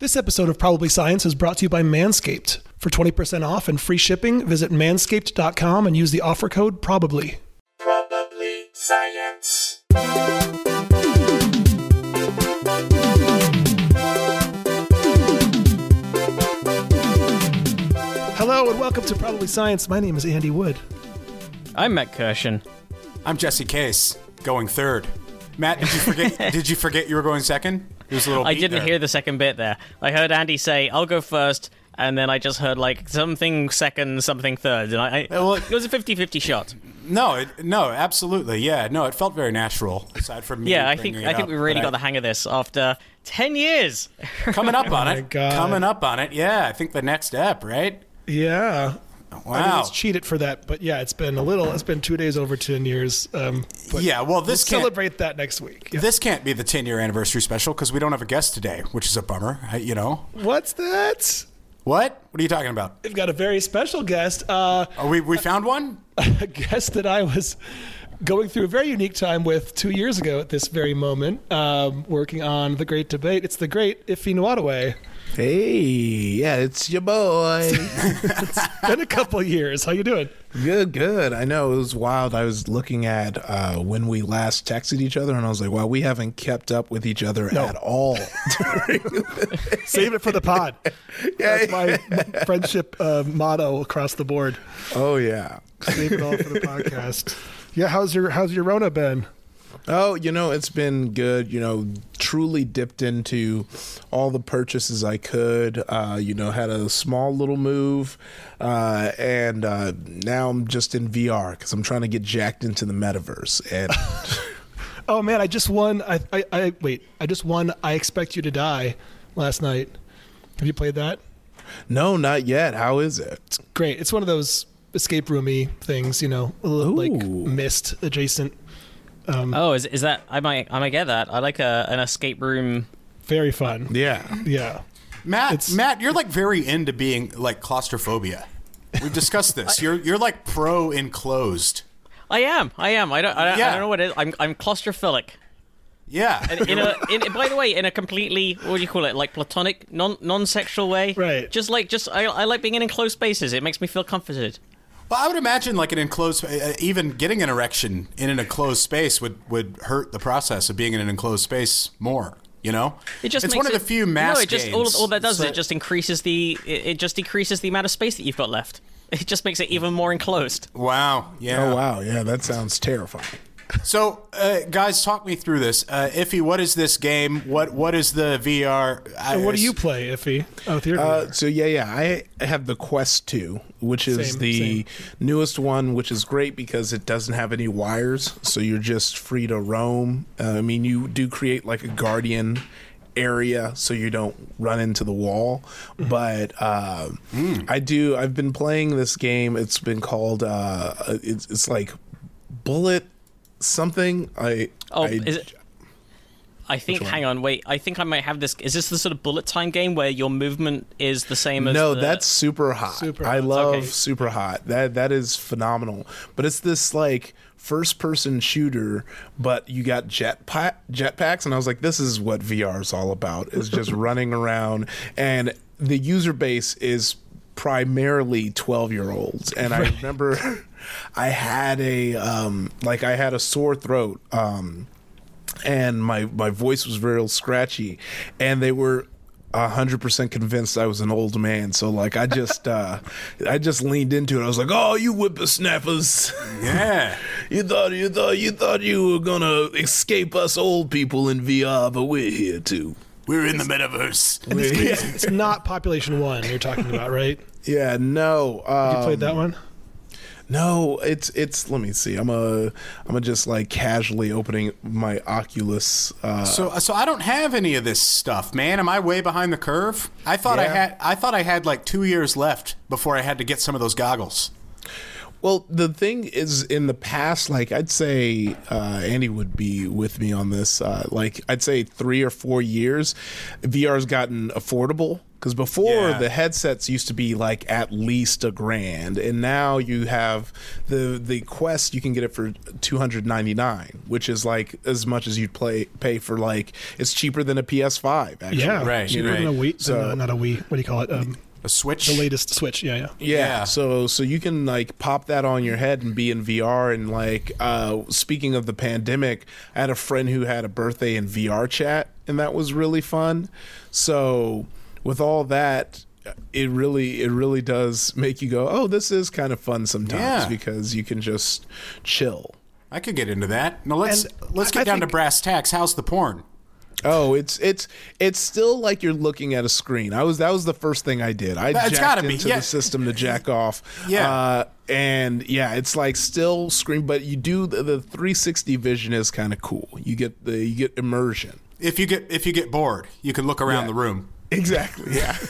This episode of Probably Science is brought to you by Manscaped. For 20% off and free shipping, visit manscaped.com and use the offer code PROBABLY. Probably science. Hello and welcome to Probably Science. My name is Andy Wood. I'm Matt Kirshen. I'm Jesse Case, going third. Matt, did you forget? did you forget you were going second? There was a little. I didn't there. hear the second bit there. I heard Andy say, "I'll go first, and then I just heard like something second, something third, and I, I well- it was a 50-50 shot. No, it, no, absolutely, yeah, no. It felt very natural. Aside from me, Yeah, I think bringing I it think we really but got the hang of this after ten years. coming up oh on my it. God. Coming up on it. Yeah, I think the next step, right? Yeah. I mean, Wow. it's cheated for that, but yeah, it's been a little. It's been two days over ten years. Um, yeah. Well, we'll this can't. celebrate that next week. Yeah. This can't be the 10 year anniversary special because we don't have a guest today, which is a bummer. I, you know What's that? what? What are you talking about? We've got a very special guest. Uh, Oh, we we found one. a guest that I was going through a very unique time with two years ago at this very moment, um, working on the Great Debate. It's the Great Iffy Nwadaway. Hey, yeah, it's your boy. It's been a couple years. How you doing? good, good. I know it was wild. I was looking at uh, when we last texted each other, and I was like, "Wow, we haven't kept up with each other at all." Save it for the pod. Yeah, That's my friendship uh, motto across the board. oh yeah. Save it all for the podcast. Yeah, how's your how's your Rona been? Oh, you know, it's been good. You know, truly dipped into all the purchases I could. Uh, you know, had a small little move, uh, and uh, now I'm just in VR because I'm trying to get jacked into the metaverse. And Oh man, I just won. I, I, I wait. I just won. I expect you to die last night. Have you played that? no, not yet. How is it? Great. It's one of those escape roomy things, you know, little like Myst adjacent. Um, oh, is is that? I might I might get that. I like a an escape room. Very fun. Yeah. Yeah. Matt, It's- Matt, you're like very into being like claustrophobia. We've discussed this. You're you're like pro enclosed. I am. I am. I don't. I don't, Yeah. I don't know what it is. I'm I'm claustrophilic. Yeah. in a in, by the way in a completely what do you call it like platonic non non-sexual way Right. just like just I, I like being in enclosed spaces it makes me feel comforted Well, I would imagine like an enclosed, uh, even getting an erection in an enclosed space would, would hurt the process of being in an enclosed space more. You know, it just it's makes one of the few mass no it just all, all that does is it just increases the it, it just decreases the amount of space that you've got left it just makes it even more enclosed Wow. Yeah. Oh wow, yeah, that sounds terrifying. So, uh, guys, talk me through this. Uh, Iffy, what is this game? What What is the VR? I- And what do you play, Iffy? Oh, theater. Uh, so yeah, yeah, I have the Quest 2, which is Same, the same. newest one, which is great because it doesn't have any wires, so you're just free to roam. Uh, I mean, you do create like a guardian area so you don't run into the wall but uh, i do i've been playing this game it's been called uh, it's, it's like bullet something i oh I, is it I think. Hang on. Wait. I think I might have this. Is this the sort of bullet time game where your movement is the same as? No, the- that's super hot. Super I hot. love Okay. super hot. That that is phenomenal. But it's this like first person shooter, but you got jet jetpacks, and I was like, this is what VR is all about. Is just running around, and the user base is primarily 12 year olds and i remember i had a um like i had a sore throat um and my my voice was real scratchy and they were hundred percent convinced I was an old man, so like I just uh I just leaned into it. I was like, "Oh, you whippersnappers! Yeah. you thought you thought you thought you were gonna escape us old people in VR, but we're here too." We're in the metaverse. And this game, it's not Population One you're talking about, right? Yeah, no. Um, You played that one? No, it's it's. Let me see. I'm a I'm a just like casually opening my Oculus. Uh, So, so I don't have any of this stuff, man. Am I way behind the curve? I thought I had. I thought I had like two years left before I had to get some of those goggles. Well, the thing is, in the past, like I'd say, uh, Andy would be with me on this. Uh, like I'd say three or four years, VR's gotten affordable Because before Yeah. the headsets used to be like at least a grand, and now you have the the Quest. You can get it for two hundred ninety nine, which is like as much as you'd play pay for like it's cheaper than a PS5. Actually, Yeah, Right, cheaper right. than a Wii. So- than, uh, not a Wii. What do you call it? Um, A Switch. the latest Switch. Yeah, yeah. Yeah. Yeah. So so you can like pop that on your head and be in VR and like uh speaking of the pandemic, I had a friend who had a birthday in VRChat and that was really fun. So with all that it really it really does make you go, "Oh, this is kind of fun sometimes Yeah. because you can just chill." I could get into that. Now let's And let's get I down to brass tacks. How's the porn? Oh, it's it's it's still like you're looking at a screen. I was that was the first thing I did. I It's jacked be, into yeah. the system to jack off. Yeah. uh, and yeah, it's like still screen, but you do the, the 360 vision is kind of cool. You get the you get immersion. If you get if you get bored, you can look around Yeah. the room. Exactly. Yeah.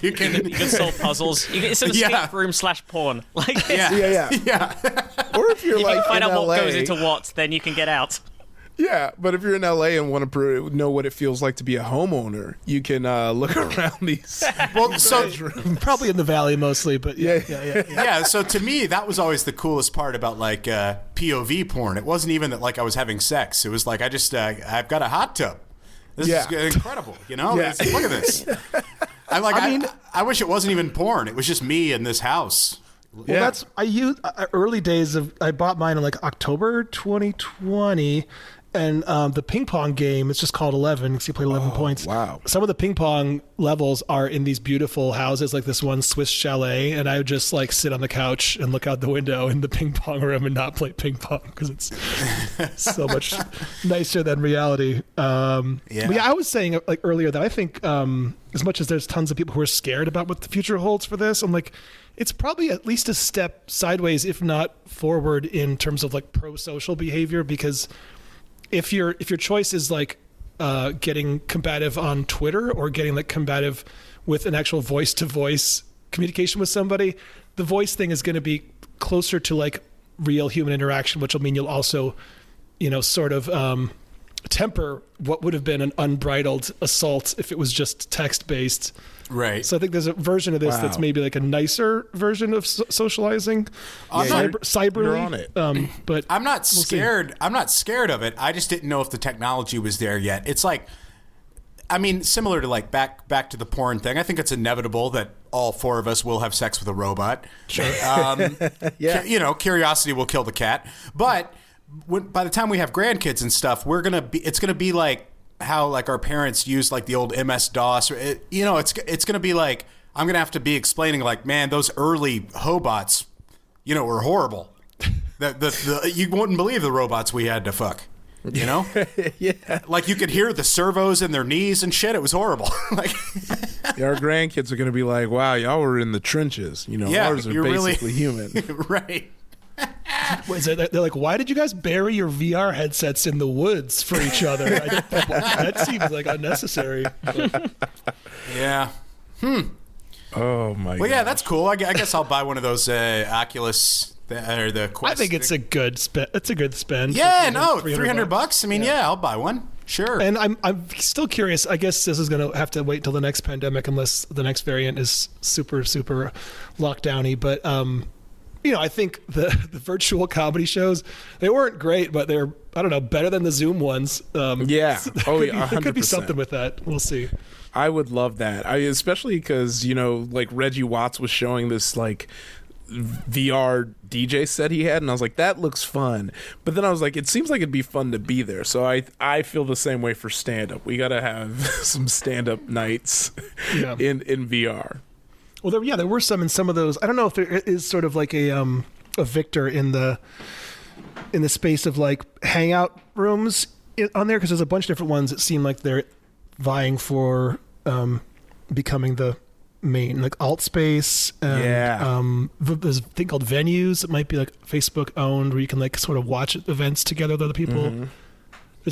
You can. You can solve puzzles. You can, it's an escape Yeah. room slash porn. Like, yeah, yeah, yeah. yeah. Or if you're if you like can find in out LA, what goes into what, then you can get out. yeah. But if you're in LA and want to know what it feels like to be a homeowner, you can uh, look around these. Well, so Probably in the valley mostly, but yeah, yeah, yeah. yeah. yeah, so to me, that was always the coolest part about like uh, POV porn. It wasn't even that like I was having sex. It was like I just uh, I've got a hot tub. This Yeah. is incredible. You know, Yeah. Look at this. I like. I, I mean- I wish it wasn't even porn. It was just me in this house. Well, Yeah. that's I used uh, early days of I bought mine in like October 2020, and um, the ping pong game it's just called 11 because you play 11 points. wow. Some of the ping pong levels are in these beautiful houses, like this one Swiss chalet, and I would just like sit on the couch and look out the window in the ping pong room and not play ping pong because it's so much nicer than reality. Um, Yeah. Yeah, I was saying like earlier that I think um, as much as there's tons of people who are scared about what the future holds for this, I'm like, it's probably at least a step sideways, if not forward, in terms of like pro-social behavior. Because if your if your choice is like uh, getting combative on Twitter or getting like combative with an actual voice-to-voice communication with somebody, the voice thing is going to be closer to like real human interaction, which will mean you'll also, you know, sort of um, temper what would have been an unbridled assault if it was just text-based. Right. So I think there's a version of this that's maybe like a nicer version of so- socializing, I'm cyber, not- cyberly. you're on it. Um, but I'm not see. scared. I'm not scared of it. I just didn't know if the technology was there yet. It's like, I mean, similar to like back back to the porn thing. I think it's inevitable that all four of us will have sex with a robot. Sure. Um, Yeah. cu- You know, curiosity will kill the cat. But when, by the time we have grandkids and stuff, we're gonna be. It's gonna be like how like our parents used like the old MS DOS. It, you know, it's it's gonna be like I'm gonna have to be explaining like, man, those early hobots, you know, were horrible. The, the, the, you wouldn't believe the robots we had to fuck. You know? yeah. like you could hear the servos in their knees and shit. It was horrible. like, Our grandkids are going to be like, "Wow, y'all were in the trenches." You know, Yeah, ours are you're really- basically human. right. What is it? They're like, why did you guys bury your VR headsets in the woods for each other? I that seems like unnecessary. But Yeah. Oh my! God. Well, yeah, that's cool. I, guess I'll buy one of those uh, Oculus th- or the Quest. I think it's a good spend. It's a good spend. yeah. for No, 300 bucks. I mean, yeah. I'll buy one. Sure. And I'm I'm still curious. I guess this is going to have to wait till the next pandemic, unless the next variant is super super lockdowny. But um, you know, I think the the virtual comedy shows they weren't great, but they're I don't know better than the Zoom ones. Um, Yeah. Oh, yeah, there could be something with that. We'll see. I would love that. I especially because you know, like Reggie Watts was showing this like VR DJ set he had, and I was like, that looks fun. But then I was like, it seems like it'd be fun to be there. So I I feel the same way for stand up. We got to have some stand up nights Yeah. in in VR. Well, there, yeah, there were some in some of those. I don't know if there is sort of like a um a victor in the in the space of like hangout rooms on there because there's a bunch of different ones that seem like they're vying for um becoming the main like Altspace. And, Yeah. Um, v- there's a thing called venues that might be like Facebook owned where you can like sort of watch events together with other people. Mm-hmm.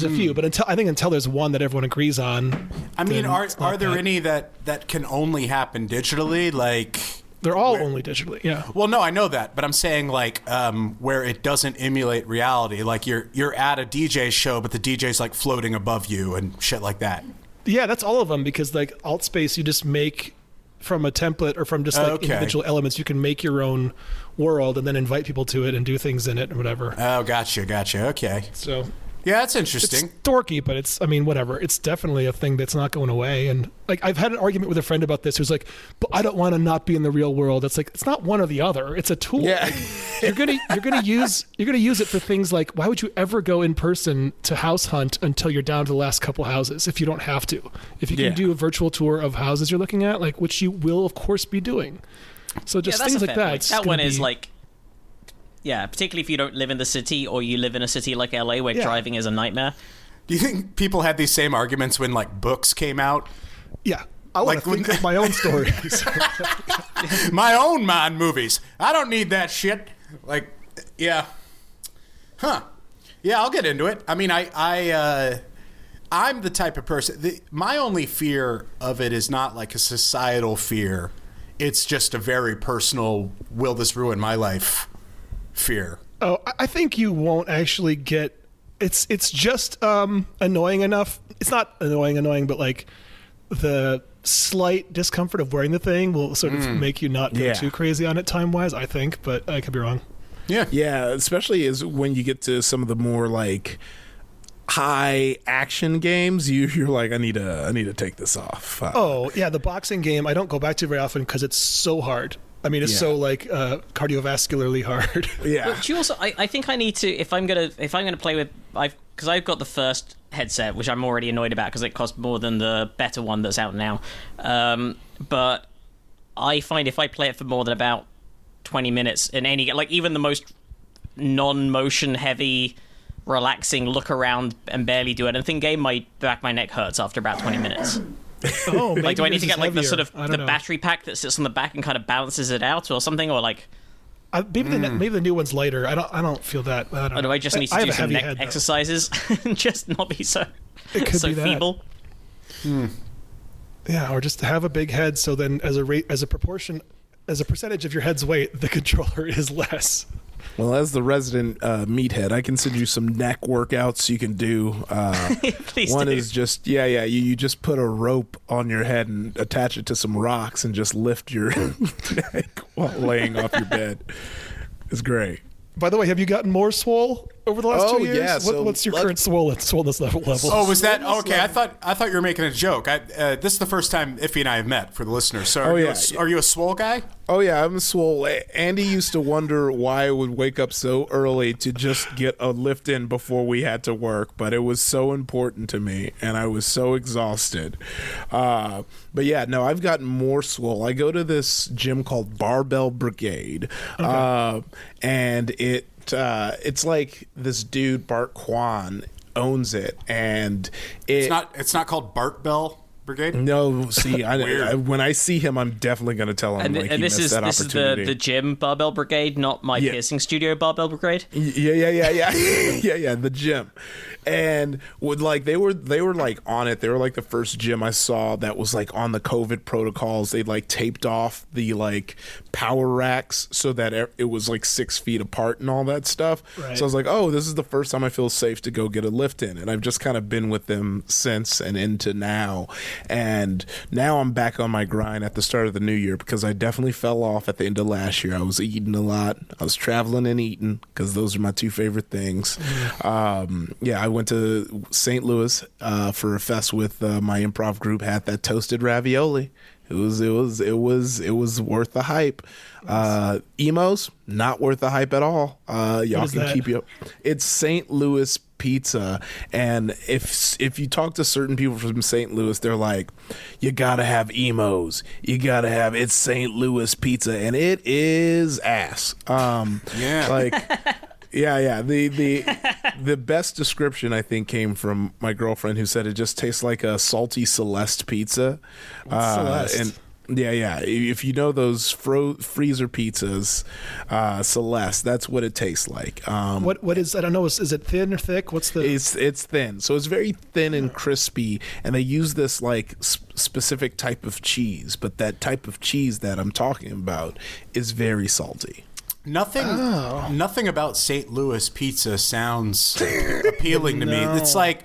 There's a few, but until I think until there's one that everyone agrees on, I mean, are are there any that that can only happen digitally? Like, They're all only digitally. Yeah. well, no, I know that, but I'm saying like um, where it doesn't emulate reality. Like you're you're at a DJ show, but the DJ's like floating above you and shit like that. Yeah, that's all of them because like Altspace, you just make from a template or from just like Okay. individual elements. You can make your own world and then invite people to it and do things in it and whatever. Oh, gotcha, gotcha. Okay. So Yeah, that's it's interesting. dorky, but it's I mean whatever. It's definitely a thing that's not going away. And like I've had an argument with a friend about this who's like, but I don't want to not be in the real world. It's like it's not one or the other. It's a tool. Yeah. you're gonna you're gonna use you're gonna use it for things like why would you ever go in person to house hunt until you're down to the last couple houses if you don't have to if you can Yeah. do a virtual tour of houses you're looking at like which you will of course be doing so just that's things like that point. it's That gonna one is be- like, yeah, particularly if you don't live in the city or you live in a city like LA where Yeah. driving is a nightmare. Do you think people had these same arguments when like books came out? yeah I want Like to when- think of my own stories. My own mind movies. I don't need that shit. Like, yeah, huh? Yeah, I'll get into it. I mean, I, I, uh, I'm the type of person. The, my only fear of it is not like a societal fear. It's just a very personal. Will this ruin my life? Fear. Oh, I- I think you won't actually get. It's it's just um, annoying enough. It's not annoying, annoying, but like the slight discomfort of wearing the thing will sort of make you not go Yeah. too crazy on it time wise. I think, but I could be wrong. Yeah. Yeah, especially is when you get to some of the more like high action games, you you're like, I need to I need to take this off. Uh, Oh yeah, the boxing game I don't go back to very often because it's so hard. I mean, it's Yeah. so like uh, cardiovascularly hard. yeah, But you also, I, I think I need to if I'm gonna if I'm gonna play with I've because I've got the first headset which I'm already annoyed about because it costs more than the better one that's out now. Um, but I find if I play it for more than about twenty minutes in any like even the most non-motion heavy relaxing look around and barely do anything game my back my neck hurts after about 20 minutes oh, maybe like do i need to get like the sort of the know. battery pack that sits on the back and kind of balances it out or something or like I, maybe the Hmm. maybe the new one's lighter. I don't I don't feel that. I don't or do know. i just need to I do some neck head, exercises and just not be so It could so be that. feeble Yeah, or just have a big head so then as a rate as a proportion as a percentage of your head's weight, the controller is less. Well, as the resident uh, meathead, I can send you some neck workouts you can do. Uh, Please one do. is just yeah, yeah. You, you just put a rope on your head and attach it to some rocks and just lift your neck while laying off your bed. It's great. By the way, have you gotten more swole over the last Oh, two years? yeah, What, so what's your let- current swollen swollenness level? level? Oh, was that okay? I thought I thought you were making a joke. I, uh, this is the first time Iffy and I have met for the listeners. So, are, Oh, you, yeah. a, s- are you a swole guy? Oh yeah, I'm swole. A- Andy used to wonder why I would wake up so early to just get a lift in before we had to work, but it was so important to me, and I was so exhausted. Uh, but yeah, no, I've gotten more swole. I go to this gym called Barbell Brigade, uh, and it uh, it's like this dude Bart Kwan owns it, and it, It's not. It's not called Bart Bell Brigade. no, see, I, I, when I see him, I'm definitely going to tell him and, like and he this is that this is the, the gym barbell brigade not my Yeah. piercing studio barbell brigade Yeah, yeah, yeah, yeah, yeah, yeah. The gym, and would like they were they were like on it. They were like the first gym I saw that was like on the COVID protocols. They like taped off the like power racks so that it was like six feet apart and all that stuff. Right. So I was like, oh, this is the first time I feel safe to go get a lift in, and I've just kind of been with them since and into now. And now I'm back on my grind at the start of the new year because I definitely fell off at the end of last year. I was eating a lot. I was traveling and eating because those are my two favorite things. Um, yeah, I went to St. Louis uh, for a fest with uh, my improv group. Had that toasted ravioli. It was it was it was it was worth the hype. Uh, Imo's not worth the hype at all. Uh, y'all can that? keep you. It's St. Louis pizza, and if if you talk to certain people from St. Louis, they're like, you gotta have Imo's. You gotta have it's St. Louis pizza, and it is ass. Um, Yeah. like. Yeah, yeah. The the the best description I think came from my girlfriend who said it just tastes like a salty Celeste pizza. Uh, Celeste? and yeah, yeah. If you know those fro- freezer pizzas, uh, Celeste, that's what it tastes like. Um, what what is I don't know. Is, is it thin or thick? What's the? it's it's thin, so it's very thin and crispy, and they use this like sp- specific type of cheese. But that type of cheese that I'm talking about is very salty. Nothing. Oh. Nothing about St. Louis pizza sounds appealing to me. It's like,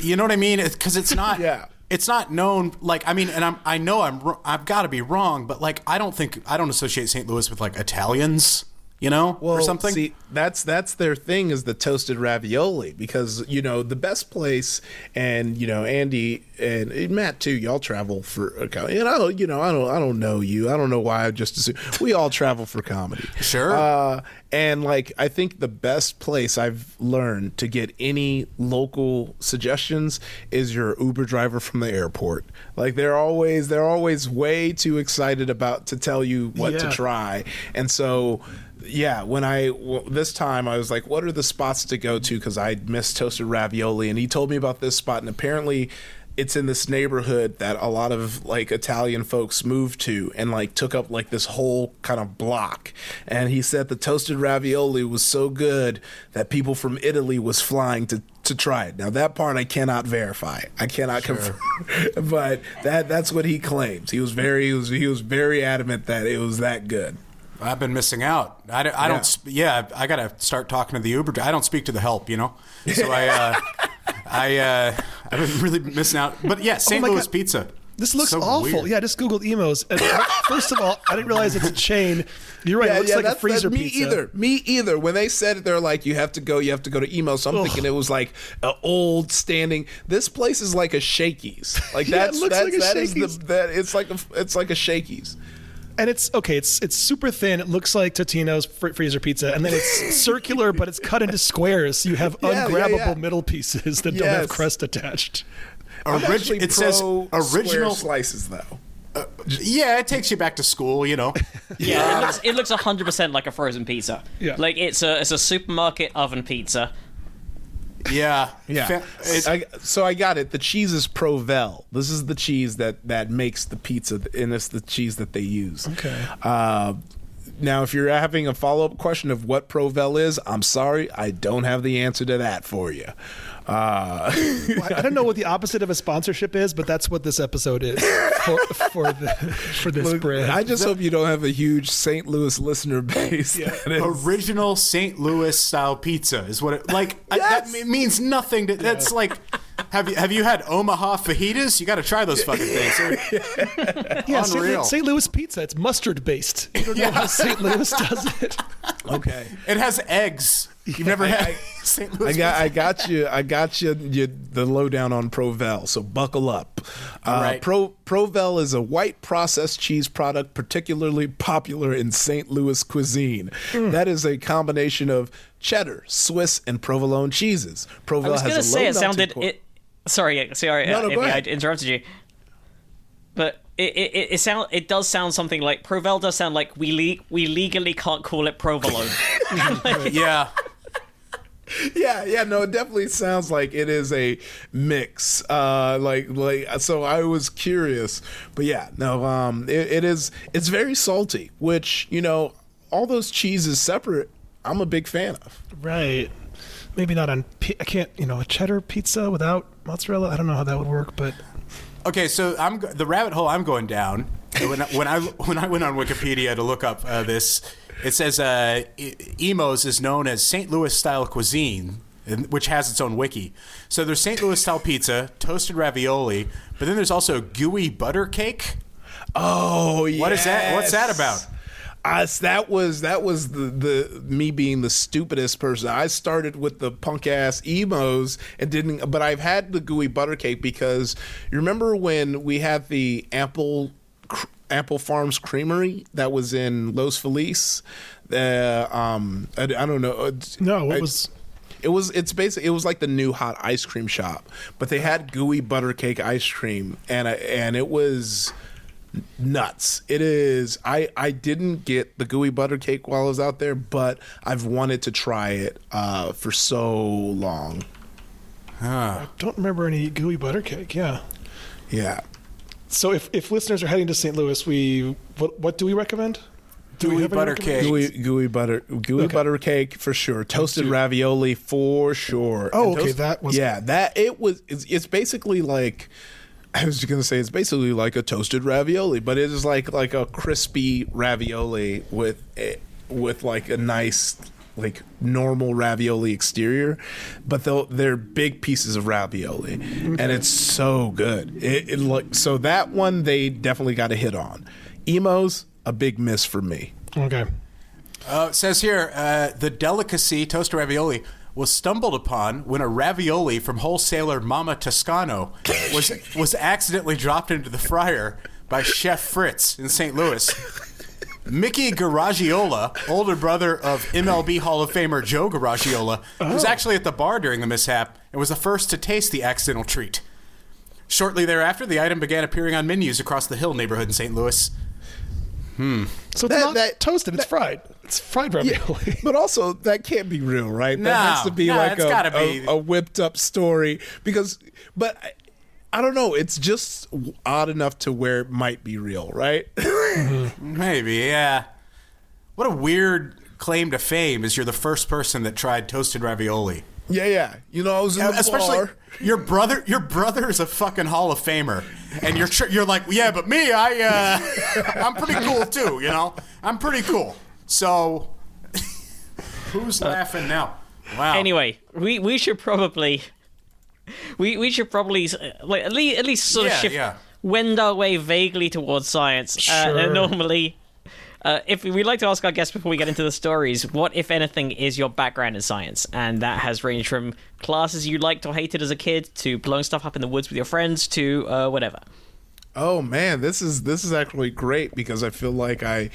you know what I mean? Because it's not. Yeah. it's not known like I mean, and I'm I know I'm I've got to be wrong, but like I don't think I don't associate St. Louis with like Italians, you know, well, or something. See, that's that's their thing is the toasted ravioli because you know the best place, and you know Andy and, and Matt too. Y'all travel for a comedy, and I don't, you know, I don't, I don't know you. I don't know why. I just assume we all travel for comedy. Sure. Uh, and like, I think the best place I've learned to get any local suggestions is your Uber driver from the airport. Like they're always they're always way too excited about to tell you what to try, and so yeah, when I w- this time I was like, what are the spots to go to? Because I missed toasted ravioli, and he told me about this spot, and apparently. It's in this neighborhood that a lot of like Italian folks moved to and like took up like this whole kind of block. And he said the toasted ravioli was so good that people from Italy was flying to to try it. Now that part I cannot verify. I cannot confirm. but that that's what he claims. He was very he was he was very adamant that it was that good. I've been missing out. I, don't- I Yeah. don't. Yeah, I got to start talking to the Uber. I don't speak to the help, you know. So I, uh, I, uh, I've been really missing out. But yeah, St. my Louis God. pizza. This looks So awful. weird. Yeah, I just googled Imo's. And first of all, I didn't realize it's a chain. You're right. it looks like a freezer that's me pizza. either. Me either. When they said it, they're like, you have to go, you have to go to Imo. So I'm Ugh. thinking it was like an old standing. This place is like a Shakey's. Like Yeah, it that's looks that's like a that is Shakey's. the that it's like a it's like a Shakey's. And it's okay. It's it's super thin. It looks like Totino's fr- freezer pizza, and then it's circular, but it's cut into squares. So you have Yeah, yeah, ungrabbable yeah. middle pieces that don't have crust attached. I'm it says original. slices though. Uh, yeah, it takes you back to school, you know. Yeah, it looks it looks hundred percent like a frozen pizza. Yeah. like it's a it's a supermarket oven pizza. Yeah, Yeah. I, so I got it. The cheese is Provel. This is the cheese that that makes the pizza, and it's the cheese that they use. Okay. Uh, now, if you're having a follow up question of what Provel is, I'm sorry, I don't have the answer to that for you. Uh, Well, I don't know what the opposite of a sponsorship is, but that's what this episode is for, for the for this brand. I just hope you don't have a huge St. Louis listener base. that is- original St. Louis style pizza is what it like. I, that means nothing. To, that's like. Have you have you had Omaha fajitas? You got to try those fucking things. Yeah, St. unreal. Louis, St. Louis pizza. It's mustard based. You don't know how St. Louis does it. okay. It has eggs. You've never had St. Louis. I got, I got you, I got you, you the lowdown on Provel. So buckle up. Uh, right. Pro Provel is a white processed cheese product particularly popular in St. Louis cuisine. Hmm. That is a combination of cheddar, Swiss, and provolone cheeses. Provel I was has gonna a say low it sounded melting it. Sorry, sorry, No, uh, no, if go I interrupted you. But it, it, it, it sound it does sound something like Provel does sound like we le- we legally can't call it provolone. yeah. yeah yeah no it definitely sounds like it is a mix uh like like so i was curious but yeah no um it, it is it's very salty which you know all those cheeses separate i'm a big fan of Right. Maybe not on. pi- I can't. You know, a cheddar pizza without mozzarella. I don't know how that would work, but Okay, so I'm the rabbit hole I'm going down. When I, when I when I went on Wikipedia to look up uh, this, it says uh, Imo's is known as St. Louis style cuisine, which has its own wiki. So there's St. Louis style pizza, toasted ravioli, but then there's also gooey butter cake. oh What is that? What's that about? Us, that was that was the, the me being the stupidest person. I started with the punk ass Imo's and didn't, but I've had the gooey butter cake because you remember when we had the Ample cr- Ample Farms Creamery that was in Los Feliz. Uh, um, I, I don't know. uh, no. What I- was? it was it's basically it was like the new hot ice cream shop, but they had gooey butter cake ice cream, and I, and it was nuts. It is. I I didn't get the gooey butter cake while I was out there, but I've wanted to try it uh, for so long. I don't remember any gooey butter cake. Yeah. Yeah. So if, if listeners are heading to St. Louis, we what what do we recommend? Do we Gooey have butter cake. Gooey, gooey butter, gooey Okay. butter cake for sure. Toasted ravioli for sure. Oh, And okay, that was- yeah. That it was. It's, it's basically like I was just gonna say it's basically like a toasted ravioli, but it is like like a crispy ravioli with a, with like a nice like normal ravioli exterior, but they'll they're big pieces of ravioli, and it's so good. It, it like so that one they definitely got a hit on. Imo's a big miss for me. Okay. Uh, it says here uh, the delicacy toaster ravioli was stumbled upon when a ravioli from wholesaler Mama Toscano was was accidentally dropped into the fryer by Chef Fritz in St. Louis. Mickey Garagiola, older brother of MLB Hall of Famer Joe Garagiola, was oh. actually at the bar during the mishap and was the first to taste the accidental treat. Shortly thereafter, the item began appearing on menus across the Hill neighborhood in St. Louis. Hmm. So it's That- not that- toasted; it's fried. It's fried ravioli. But also, that can't be real, right? No, that has to be no, like a, gotta a- a whipped up story. Because, but I, I don't know. It's just odd enough to where it might be real, right? Maybe, yeah. What a weird claim to fame is you're the first person that tried toasted ravioli. yeah, yeah. You know, I was in the Especially bar. Your brother. Your brother is a fucking Hall of Famer, and you're tr- you're like, yeah, but me, I uh, I'm pretty cool too. You know, I'm pretty cool. So, who's laughing now? Wow. Anyway, we we should probably we we should probably uh, like at least at least sort Yeah, of shift yeah. wend our way vaguely towards science. Uh, Sure. and normally. Uh, if we, we'd like to ask our guests before we get into the stories, what, if anything, is your background in science? And that has ranged from classes you liked or hated as a kid to blowing stuff up in the woods with your friends to uh, whatever. Oh man, this is this is actually great because I feel like I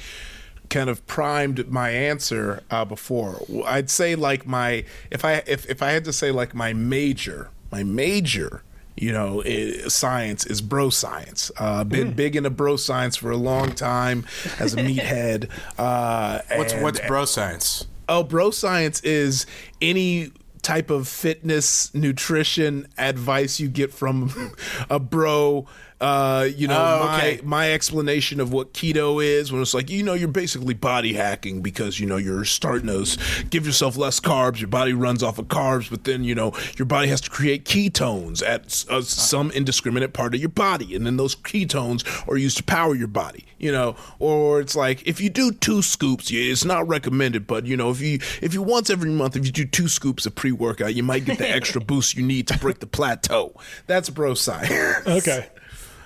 kind of primed my answer uh, before. I'd say like my if I if if I had to say like my major, my major, you know, i science is bro science. Uh, been big into bro science for a long time as a meathead. Uh, what's and- what's bro science? Oh, bro science is any type of fitness, nutrition advice you get from a bro. Uh, you know, Oh, okay. my my explanation of what keto is when it's like, you know, you're basically body hacking because you know you're starting to give yourself less carbs. Your body runs off of carbs, but then you know your body has to create ketones at s- uh, some indiscriminate part of your body, and then those ketones are used to power your body. You know, or it's like if you do two scoops, it's not recommended, but you know, if you if you once every month, if you do two scoops of pre workout, you might get the extra boost you need to break the plateau. That's bro science. Okay.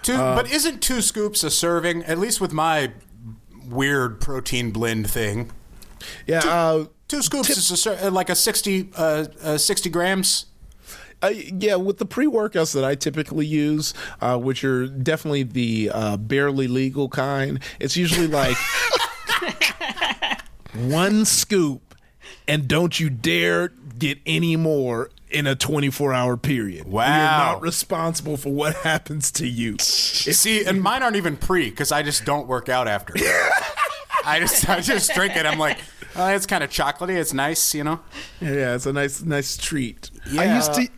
Two, Uh, but isn't two scoops a serving? At least with my weird protein blend thing. Yeah. Uh, Two scoops is a, ser- like a 60, uh, uh, 60 grams. Uh, yeah, with the pre workouts that I typically use, uh, which are definitely the uh, barely legal kind, it's usually like one scoop, and don't you dare get any more in a 24 hour period. Wow. You're not responsible for what happens to you. See, and mine aren't even pre because I just don't work out after. I just I just drink it. I'm like, oh, it's kind of chocolatey. It's nice, you know. Yeah, it's a nice, nice treat. I used to.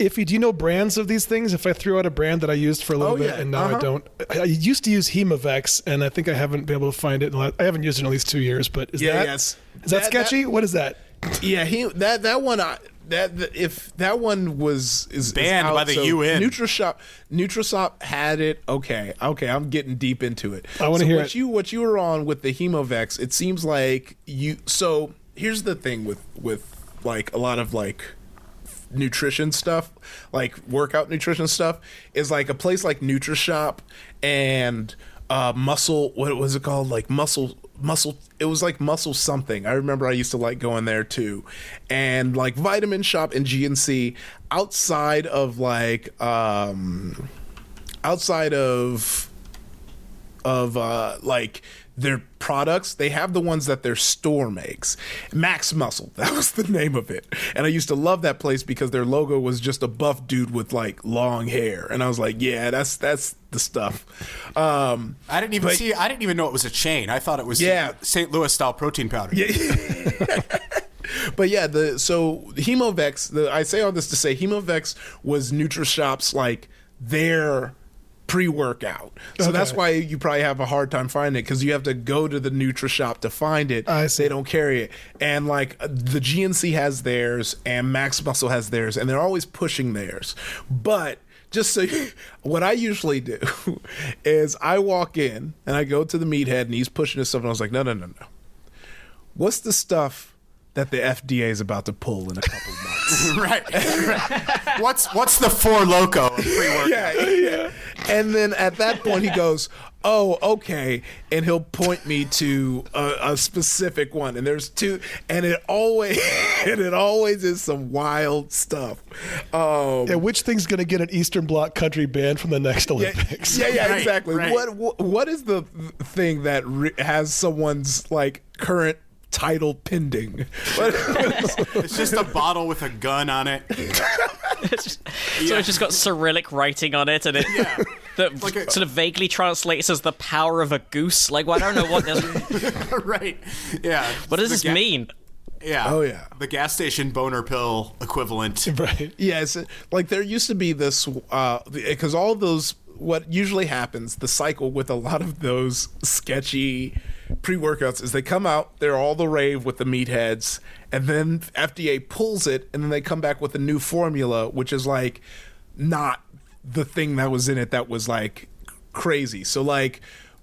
Iffy, do you know brands of these things? If I threw out a brand that I used for a little Oh, bit yeah. and now I Uh-huh. don't, I I used to use Hemovex, and I think I haven't been able to find it. In the last, I haven't used it in at least two years. But is Yeah, that yes. is that, That- sketchy? what is that? Yeah, he that that one I, that that- if that one was is is Banned out, by the so UN. Nutrishop Nutrishop had it. Okay, okay, I'm getting deep into it. I wanna so hear what it. you what you were on with the Hemovex. It seems like you. So here's the thing with with like a lot of like nutrition stuff, like workout nutrition stuff, is like a place like NutriShop and uh, Muscle. What was it called? Like Muscle. Muscle. It was like Muscle something. I remember I used to like going there too, and like Vitamin Shoppe and GNC. Outside of like, um, outside of of uh like their products they have the ones that their store makes max muscle that was the name of it and i used to love that place because their logo was just a buff dude with like long hair and i was like yeah that's that's the stuff um I didn't even But- see. I didn't even know it was a chain. I thought it was Yeah. St. Louis style protein powder. but yeah, the so Hemovex. The, I say all this to say Hemovex was NutriShop's like their pre-workout. So that's why you probably have a hard time finding it because you have to go to the NutriShop to find it. I see. They don't carry it, and like the GNC has theirs, and Max Muscle has theirs, and they're always pushing theirs, but. Just so you, what I usually do is I walk in and I go to the meathead and he's pushing his stuff and I was like, no, no, no, no. What's the stuff that the FDA is about to pull in a couple months. right. right. What's what's the Four Loko pre-workout? yeah, yeah. And then at that point, he goes, "Oh, okay," and he'll point me to a, a specific one. And there's two, and it always, and it always is some wild stuff. Um, Yeah, which thing's going to get an Eastern Bloc country banned from the next yeah, Olympics? yeah, yeah, Right, exactly. right. What, what what is the thing that re- has someone's like current title pending? It's just a bottle with a gun on it. So it's just got Cyrillic writing on it, and it Yeah. that like a- sort of vaguely translates as the power of a goose. Like, well, I don't know what this. right. Yeah. What does The this ga- mean? Yeah. Oh, yeah. The gas station boner pill equivalent. right. Yes, like there used to be this uh, because all those what usually happens the cycle with a lot of those sketchy pre-workouts is they come out they're all the rave with the meatheads and then FDA pulls it and then they come back with a new formula which is like not the thing that was in it that was like crazy. So like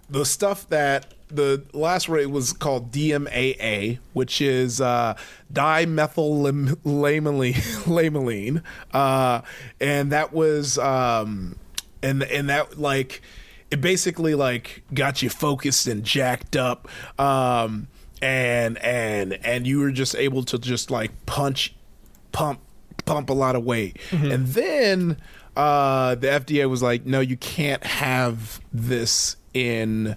the stuff that the last rate was called DMAA, which is uh, dimethylamine, uh, and that was um, and and that like it basically like got you focused and jacked up, um, and and and you were just able to just like punch, pump, pump a lot of weight, and then uh, the FDA was like, no, you can't have this in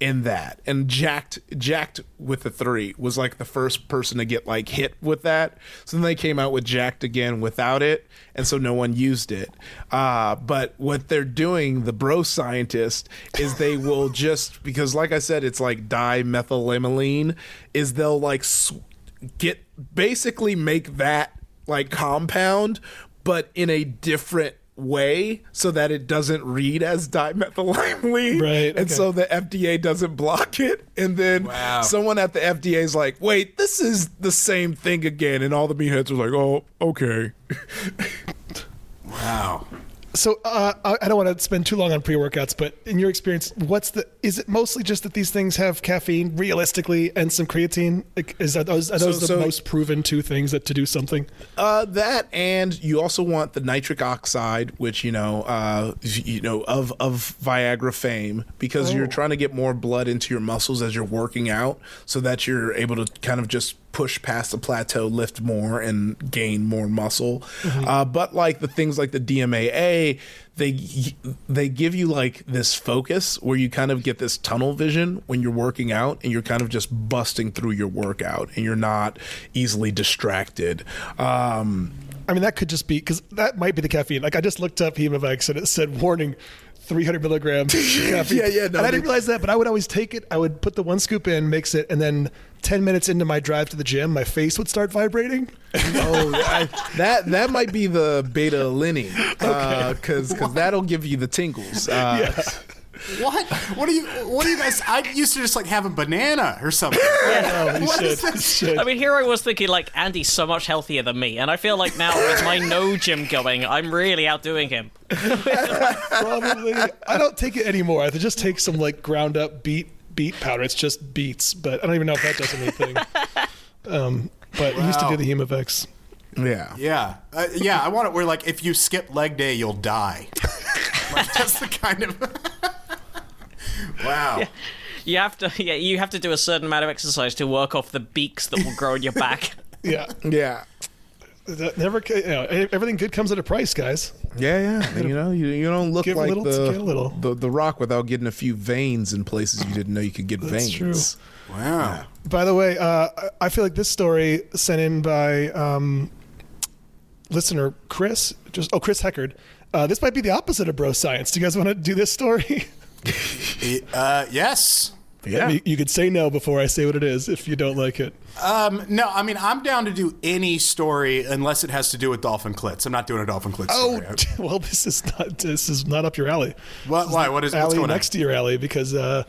in that. And jacked jacked with the three was like the first person to get like hit with that. So then they came out with jacked again without it and so no one used it. Uh, but what they're doing the bro scientist is they will just because like i said it's like dimethylamine is they'll like sw- get basically make that like compound but in a different way so that it doesn't read as dimethylamine Right, and okay. so the FDA doesn't block it and then Wow. someone at the FDA is like wait this is the same thing again and all the meatheads are like oh okay Wow. So uh, I don't want to spend too long on pre-workouts, but in your experience, what's the? Is it mostly just that these things have caffeine, realistically, and some creatine? Is are those, are those the so- most proven two things that to do something? Uh, that and you also want the nitric oxide, which you know, uh, you know of of Viagra fame, because you're trying to get more blood into your muscles as you're working out, so that you're able to kind of just push past the plateau, lift more, and gain more muscle. Uh, but like the things like the DMAA, they they give you like this focus where you kind of get this tunnel vision when you're working out, and you're kind of just busting through your workout, and you're not easily distracted. Um, I mean, that could just be because that might be the caffeine. Like I just looked up Hemovex and it said warning. 300 milligrams. Yeah, yeah, no, and I didn't realize that, but I would always take it. I would put the one scoop in, mix it, and then 10 minutes into my drive to the gym, my face would start vibrating. oh, I, that that might be the beta alanine, because that'll give you the tingles. Uh, What? What are you? What are you guys? I used to just like have a banana or something. Oh, you What should. is this? should. I mean, here I was thinking, like, Andy's so much healthier than me, and I feel like now with my no gym going, I'm really outdoing him. Probably. I don't take it anymore. I just take some like ground up beet beet powder. It's just beets, but I don't even know if that does anything. Um, but I used to do the Hemovex. yeah. Yeah, uh, yeah. I want it where like if you skip leg day, you'll die. like that's the kind of. wow. You have to, yeah, you have to do a certain amount of exercise to work off the beaks that will grow in your back. Yeah. Yeah. That never. You know, everything good comes at a price, guys. Yeah, yeah. You know, you, you don't look Give like little the, get a little. the the Rock without getting a few veins in places you didn't know you could get That's veins. true. Wow. By the way, uh, I- I feel like this story sent in by um, listener Chris. Just oh, Chris Heckard. Uh, this might be the opposite of bro science. Do you guys want to do this story? Uh, yes. Yeah. you, could say no before I say what it is if you don't like it. Um, no, I mean I'm down to do any story unless it has to do with dolphin clits. I'm not doing a dolphin clit story. Oh, well, this is not this is not up your alley. What? Why? What is what's alley going next on? to your alley because uh,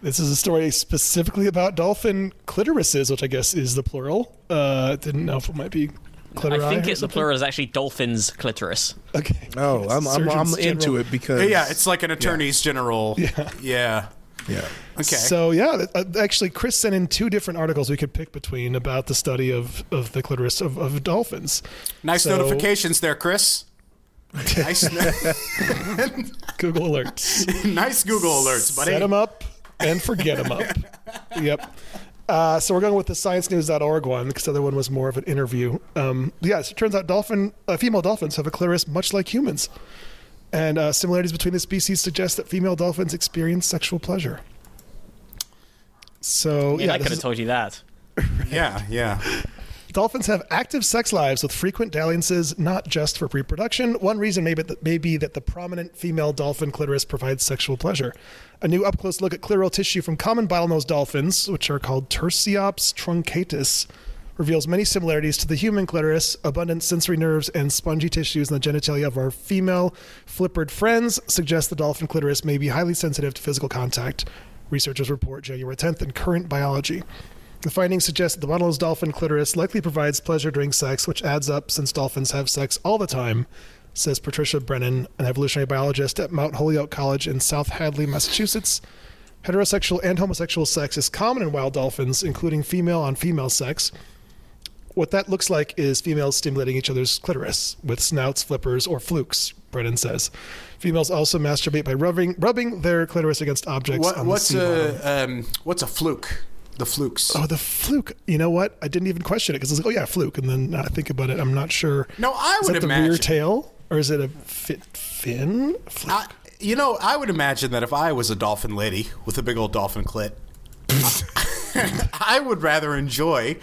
this is a story specifically about dolphin clitorises, which I guess is the plural. Uh, didn't know if it might be clitori. I think it's the plural is actually dolphin's clitoris. Okay. Oh, I'm I'm, I'm into it because Yeah, it's like an attorney's general. Yeah. Yeah. Yeah. Okay. So yeah, uh, actually, Chris sent in two different articles we could pick between about the study of, of the clitoris of, of dolphins. nice so- notifications there, Chris. Nice, Google alerts. nice Google alerts, buddy. Set them up and forget them up. yep. Uh, so we're going with the ScienceNews.org one because the other one was more of an interview. Um, yeah, so it turns out dolphin, uh, female dolphins have a clitoris much like humans, and uh, similarities between the species suggest that female dolphins experience sexual pleasure. So I mean, yeah, I could have told you that. Yeah, yeah. Dolphins have active sex lives with frequent dalliances, not just for reproduction. One reason may be, that, may be that the prominent female dolphin clitoris provides sexual pleasure. A new up close look at clitoral tissue from common bottlenose dolphins, which are called Tursiops truncatus, reveals many similarities to the human clitoris. Abundant sensory nerves and spongy tissues in the genitalia of our female flippered friends suggest the dolphin clitoris may be highly sensitive to physical contact. Researchers report January 10th in Current Biology. The findings suggest that the bottlenose dolphin clitoris likely provides pleasure during sex, which adds up since dolphins have sex all the time, says Patricia Brennan, an evolutionary biologist at Mount Holyoke College in South Hadley, Massachusetts. Heterosexual and homosexual sex is common in wild dolphins, including female on female sex. What that looks like is females stimulating each other's clitoris with snouts, flippers, or flukes, Brennan says. Females also masturbate by rubbing, rubbing their clitoris against objects What, on what's a um, what's a fluke? The flukes. Oh, the fluke. You know what? I didn't even question it because I was like, oh, yeah, fluke. And then I think about it, I'm not sure. No, I Is would that the rear tail? Or is it a fit fin? Fluke. I, you know, I would imagine that if I was a dolphin lady with a big old dolphin clit, I would rather enjoy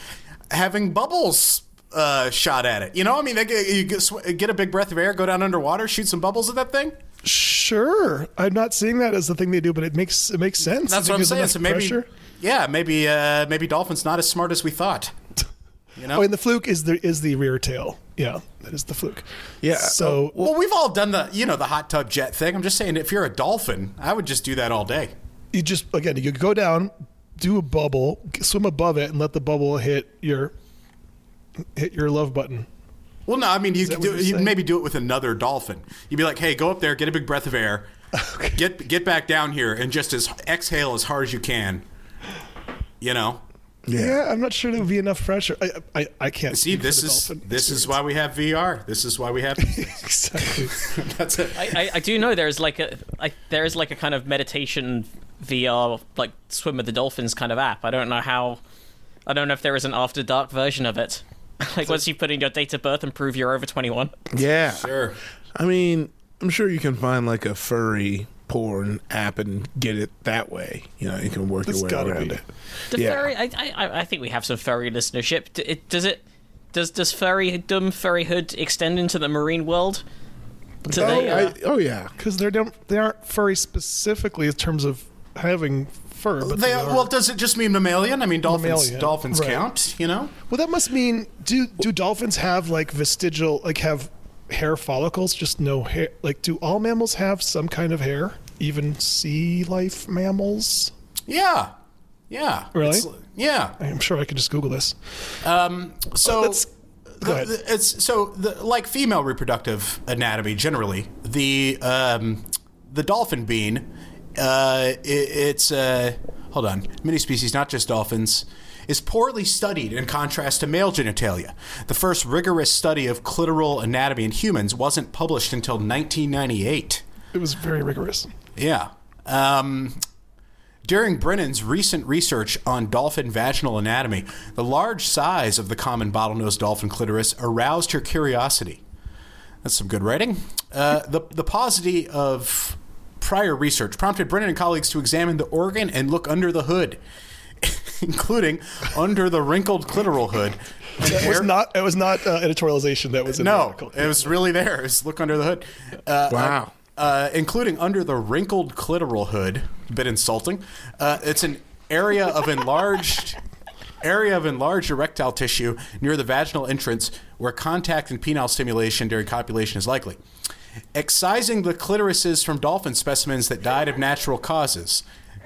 having bubbles uh, shot at it. You know, I mean, you get, a big breath of air, go down underwater, shoot some bubbles at that thing. Sure. I'm not seeing that as the thing they do, but it makes it makes sense. That's what I'm saying. So maybe, pressure- yeah, maybe, uh, maybe dolphins not as smart as we thought. You know. Oh, and the fluke is the is the rear tail. Yeah, that is the fluke. Yeah, So well, we've all done the, you know, the hot tub jet thing. I'm just saying, if you're a dolphin, I would just do that all day. you just again you go down, do a bubble, swim above it, and let the bubble hit your hit your love button. Well, no, I mean you could do, you'd maybe do it with another dolphin. You'd be like, "Hey, go up there, get a big breath of air, get get back down here, and just as exhale as hard as you can." You know, Yeah, I'm not sure there would be enough pressure. I I, I can't see, this is dolphin this is why we have VR. This is why we have. exactly. That's it. I, I, I do know there's like a I, there is like a kind of meditation VR like swim with the dolphins kind of app. I don't know how. I don't know if there is an after dark version of it. like once you put in your date of birth and prove you're over 21. yeah. Sure. I mean, I'm sure you can find like a furry porn app and get it that way. You know, you can work There's your way around be. it. The Yeah. furry, I, I, I think we have some furry listenership. D- it, does it? Does does furrydom, furryhood extend into the marine world? Do Oh, they? Uh, I, oh yeah. Because they don't they aren't furry specifically in terms of having fur, but They, they are. well, does it just mean mammalian? I mean, dolphins. Mammalian, Dolphins right. count. You know. Well, that must mean do do dolphins have like vestigial like have hair follicles? Just no hair. Like, do all mammals have some kind of hair? Even sea life mammals? Yeah. Yeah. Really? It's- yeah. I'm sure I could just Google this. So Let's- go ahead. the- it's so the, like female reproductive anatomy generally the um, the dolphin bean uh, it, it's uh, hold on many species not just dolphins is poorly studied in contrast to male genitalia. The first rigorous study of clitoral anatomy in humans wasn't published until 1998. It was very rigorous. Yeah. Um, during Brennan's recent research on dolphin vaginal anatomy, the large size of the common bottlenose dolphin clitoris aroused her curiosity. That's some good writing. Uh, the, the paucity of prior research prompted Brennan and colleagues to examine the organ and look under the hood, including under the wrinkled clitoral hood. an It was not. It was not uh, editorialization. That was in the no, it was really there. It was look under the hood. Uh, Wow. Uh, including under the wrinkled clitoral hood. A bit insulting. Uh, it's an area of enlarged area of enlarged erectile tissue near the vaginal entrance where contact and penile stimulation during copulation is likely. Excising the clitorises from dolphin specimens that died of natural causes.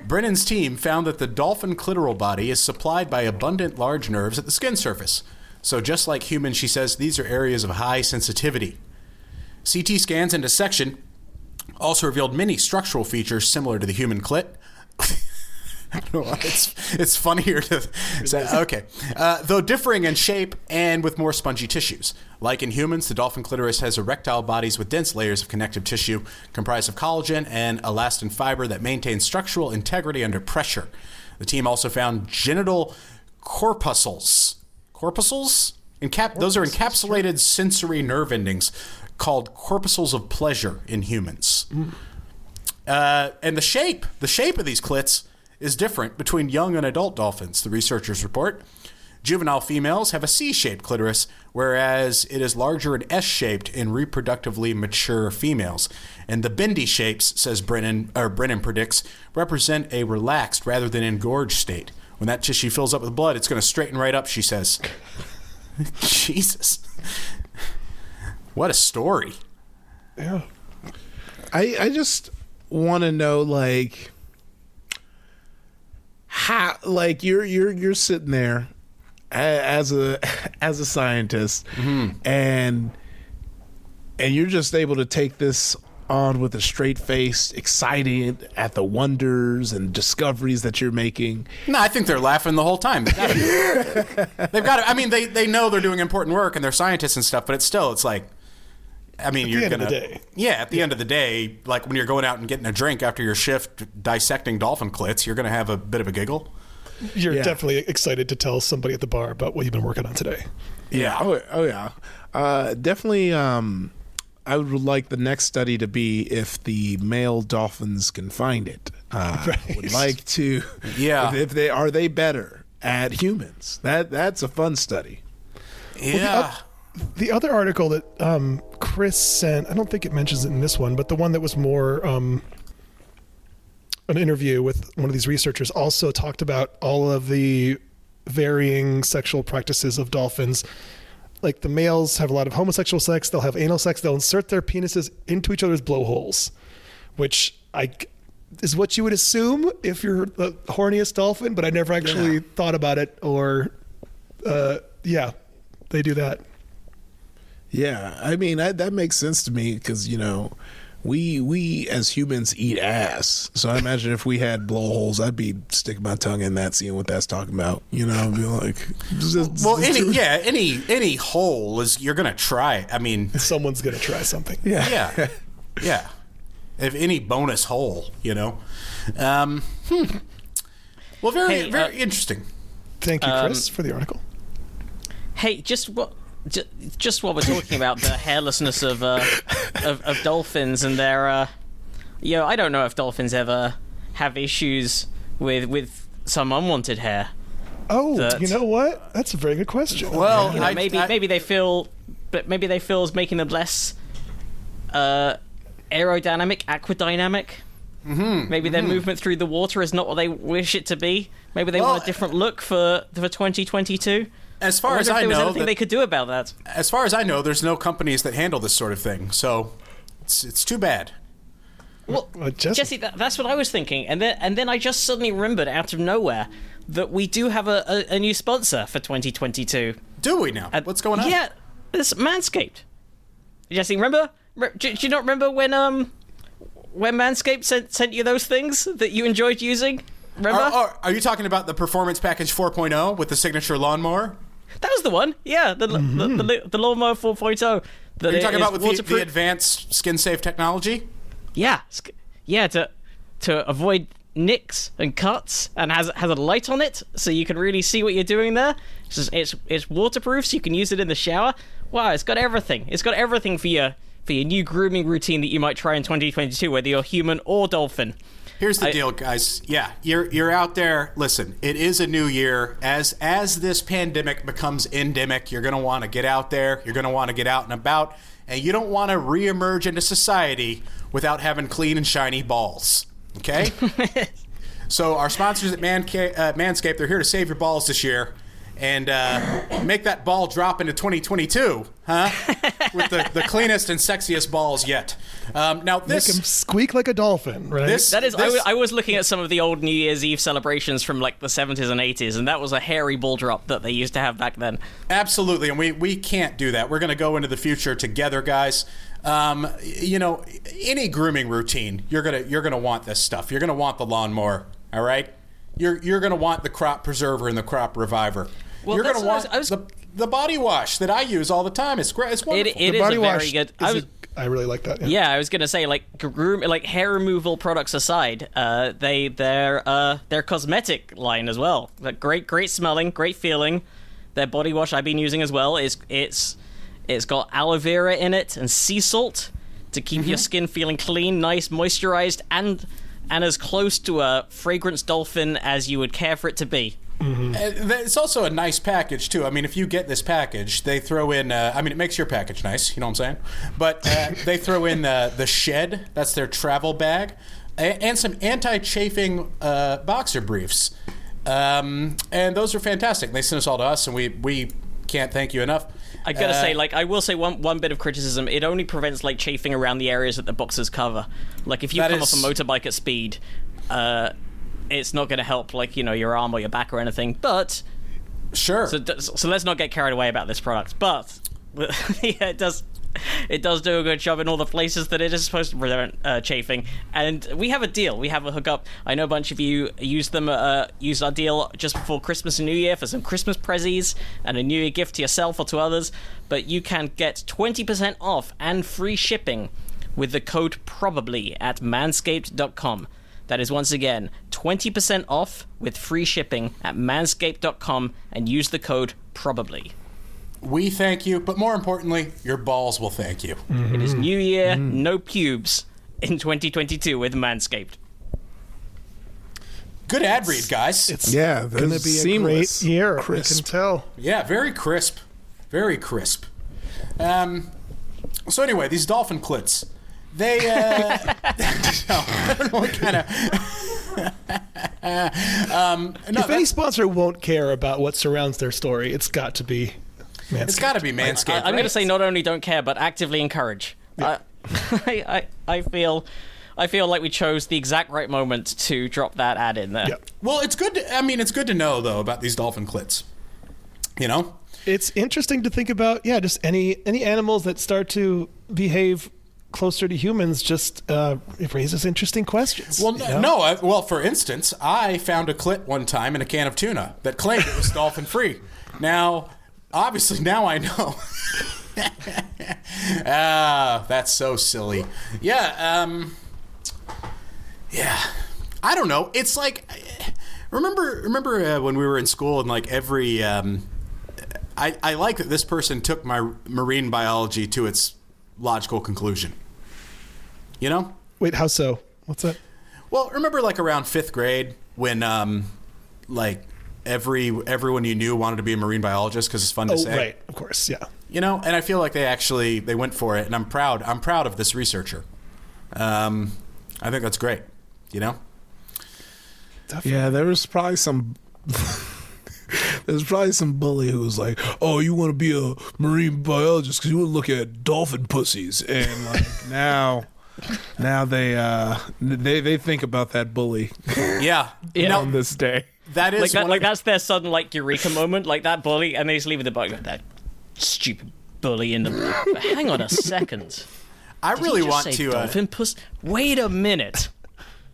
Brennan's team found that the dolphin clitoral body is supplied by abundant large nerves at the skin surface. So, just like humans, she says these are areas of high sensitivity. CT scans and dissection also revealed many structural features similar to the human clit. I don't know why. It's, it's funnier to say. Okay. Uh, though differing in shape and with more spongy tissues. Like in humans, the dolphin clitoris has erectile bodies with dense layers of connective tissue comprised of collagen and elastin fiber that maintain structural integrity under pressure. The team also found genital corpuscles. Corpuscles? Encap- those are encapsulated sensory nerve endings called corpuscles of pleasure in humans. Uh, and the shape, the shape of these clits is different between young and adult dolphins, the researchers report. Juvenile females have a C shaped clitoris, whereas it is larger and S shaped in reproductively mature females. And the bendy shapes, says Brennan, or Brennan predicts, represent a relaxed rather than engorged state. When that tissue fills up with blood, it's going to straighten right up, she says. Jesus. What a story. Yeah. I I just want to know like how like you're you're you're sitting there as a as a scientist mm-hmm. and and you're just able to take this on with a straight face excited at the wonders and discoveries that you're making No, I think they're laughing the whole time. They've got to. They've got to I mean, they, they know they're doing important work and they're scientists and stuff, but it's still, it's like, I mean, you're end gonna. the day. Yeah, at the end of the day, like when you're going out and getting a drink after your shift dissecting dolphin clits, you're gonna have a bit of a giggle. You're Yeah. definitely excited to tell somebody at the bar about what you've been working on today. Yeah. Oh, oh yeah. Uh, definitely. Um, I would like the next study to be if the male dolphins can find it. Uh, Right. Would like to. Yeah. If, if they are they better at humans? That that's a fun study. Yeah. The other article that um, Chris sent, I don't think it mentions it in this one, but the one that was more um, an interview with one of these researchers also talked about all of the varying sexual practices of dolphins. Like the males have a lot of homosexual sex, they'll have anal sex, they'll insert their penises into each other's blowholes, which I is what you would assume if you're the horniest dolphin, but I never actually Yeah. thought about it or uh, yeah, they do that. Yeah, I mean I, that makes sense to me because you know we we as humans eat ass. So I imagine if we had blowholes, I'd be sticking my tongue in that, seeing what that's talking about. You know, I'd be like, Well, any yeah, any any hole is you're gonna try. I mean, Someone's gonna try something. yeah, yeah, yeah. If any bonus hole, you know. Um, hmm. Well, very Hey, very uh, interesting. Thank you, Um, Chris, for the article. Hey, just what? Ju- Just what we're talking about the hairlessness of uh, of, of dolphins and their, uh, you know, I don't know if dolphins ever have issues with with some unwanted hair. Oh, that- you know what? That's a very good question. Well, You know, I- maybe I- maybe they feel, but maybe they feel as making them less uh, aerodynamic, aquadynamic. Mm-hmm. Maybe their movement through the water is not what they wish it to be. Maybe they Well, want a different look for for 2022. As I far as I there was know, anything that- they could do about that. as far as I know, there's no companies that handle this sort of thing. So it's it's too bad. Well, Uh, Jesse- Jesse, that, that's what I was thinking, and then and then I just suddenly remembered out of nowhere that we do have a, a, a new sponsor for 2022. Do we now? Uh, What's going on? Yeah, it's Manscaped. Jesse, remember? Re- do, do you not remember when um when Manscaped sent sent you those things that you enjoyed using? Remember? Are, are, are you talking about the Performance Package 4.0 with the signature lawnmower? That was the one. Yeah, the the, the, mm-hmm. the lawnmower 4.0. That Are you talking about with the, the advanced skin safe technology? Yeah, yeah, to to avoid nicks and cuts, and has has a light on it, so you can really see what you're doing there. It's just- it's, it's waterproof, so you can use it in the shower. Wow, it's got everything. It's got everything for your for your new grooming routine that you might try in 2022, whether you're human or dolphin. Here's the I- deal, guys. Yeah, you're you're out there. Listen, it is a new year. As as this pandemic becomes endemic, you're gonna want to get out there. You're gonna want to get out and about, and you don't want to reemerge into society without having clean and shiny balls. Okay. so our sponsors at Manca- uh, Manscaped, they're here to save your balls this year. And uh, make that ball drop into 2022, huh? With the, the cleanest and sexiest balls yet. Um, now Make this him squeak like a dolphin, right? this That is, I, this- w- I was looking at some of the old New Year's Eve celebrations from like the 70s and 80s, and that was a hairy ball drop that they used to have back then. Absolutely, and we, we can't do that. We're going to go into the future together, guys. Um, you know, any grooming routine, you're gonna you're gonna want this stuff. You're gonna want the lawnmower. All right, you're you're gonna want the crop preserver and the crop reviver. Well, you're gonna what I want was- I was- the the body wash that I use all the time. It's great. It's wonderful. it the is body a wash very good. I was, a- I really like that. Yeah. yeah, I was gonna say like groom, like hair removal products aside, uh, they their uh their cosmetic line as well. Like great, great smelling, great feeling. Their body wash I've been using as well is it's it's got aloe vera in it and sea salt to keep Mm-hmm. your skin feeling clean, nice, moisturized, and and as close to a fragrance dolphin as you would care for it to be. Uh, th- It's also a nice package too. I mean, if you get this package, they throw in. Uh, I mean, it makes your package nice. You know what I'm saying? But uh, they throw in the the shed. That's their travel bag, and some anti-chafing uh, boxer briefs. Um, and those are fantastic. They sent us all to us, and we we can't thank you enough. I gotta Uh, say, like, I will say one one bit of criticism. It only prevents like chafing around the areas that the boxes cover. Like, if you come is- off a motorbike at speed, uh, it's not gonna help, like you know, your arm or your back or anything. But sure. so, so let's not get carried away about this product. But yeah, it does. It does do a good job in all the places that it is supposed to prevent uh, chafing, and we have a deal. We have a hookup. I know a bunch of you used them, uh, used our deal just before Christmas and New Year for some Christmas prezzies and a New Year gift to yourself or to others. But you can get twenty percent off and free shipping with the code probably at manscaped.com. That is once again 20% off with free shipping at manscaped.com and use the code probably. we thank you, but more importantly, your balls will thank you. It is New Year, no pubes in 2022 with Manscaped. Good ad read, guys. It's Yeah, going to that's be a seamless, great year. crisp. I can tell. Yeah, very crisp. Very crisp. Um, so anyway, these dolphin clits. They uh no, I don't know what kind of um no, if any sponsor won't care about what surrounds their story, it's got to be. Manscaped. it's got to be Manscaped. I, am going to say not only don't care, but actively encourage. I, I, I, I feel. I feel like we chose the exact right moment to drop that ad in there. Yeah. Well, it's good. To, I mean, it's good to know though about these dolphin clits. You know, It's interesting to think about. Yeah, just any any animals that start to behave closer to humans just uh, it raises interesting questions. Well, no, no. I, well, for instance, I found a clit one time in a can of tuna that claimed it was dolphin free. Now, obviously, now I know. ah, that's so silly. Yeah. Um. Yeah. I don't know. It's like, remember, remember uh, when we were in school and like every. Um, I, I like that this person took my marine biology to its logical conclusion. You know? Wait, how so? What's that? Well, remember like around fifth grade when um, like every everyone you knew wanted to be a marine biologist because it's fun to Oh, say, right. Of course. Yeah. You know, and I feel like they actually they went for it, and I'm proud. I'm proud of this researcher. Um, I think that's great. You know, Yeah, there was probably some. There's probably some bully who was like, "Oh, you want to be a marine biologist because you want to look at dolphin pussies," and like now, now they uh they they think about that bully yeah. Yeah. On this day. that is Like that, like of- that's their sudden like eureka moment, like that bully, and they just leave with the boat. Go, that stupid bully in the. Hang on a second. I Did really want say to. Uh, dolphin puss. Wait a minute.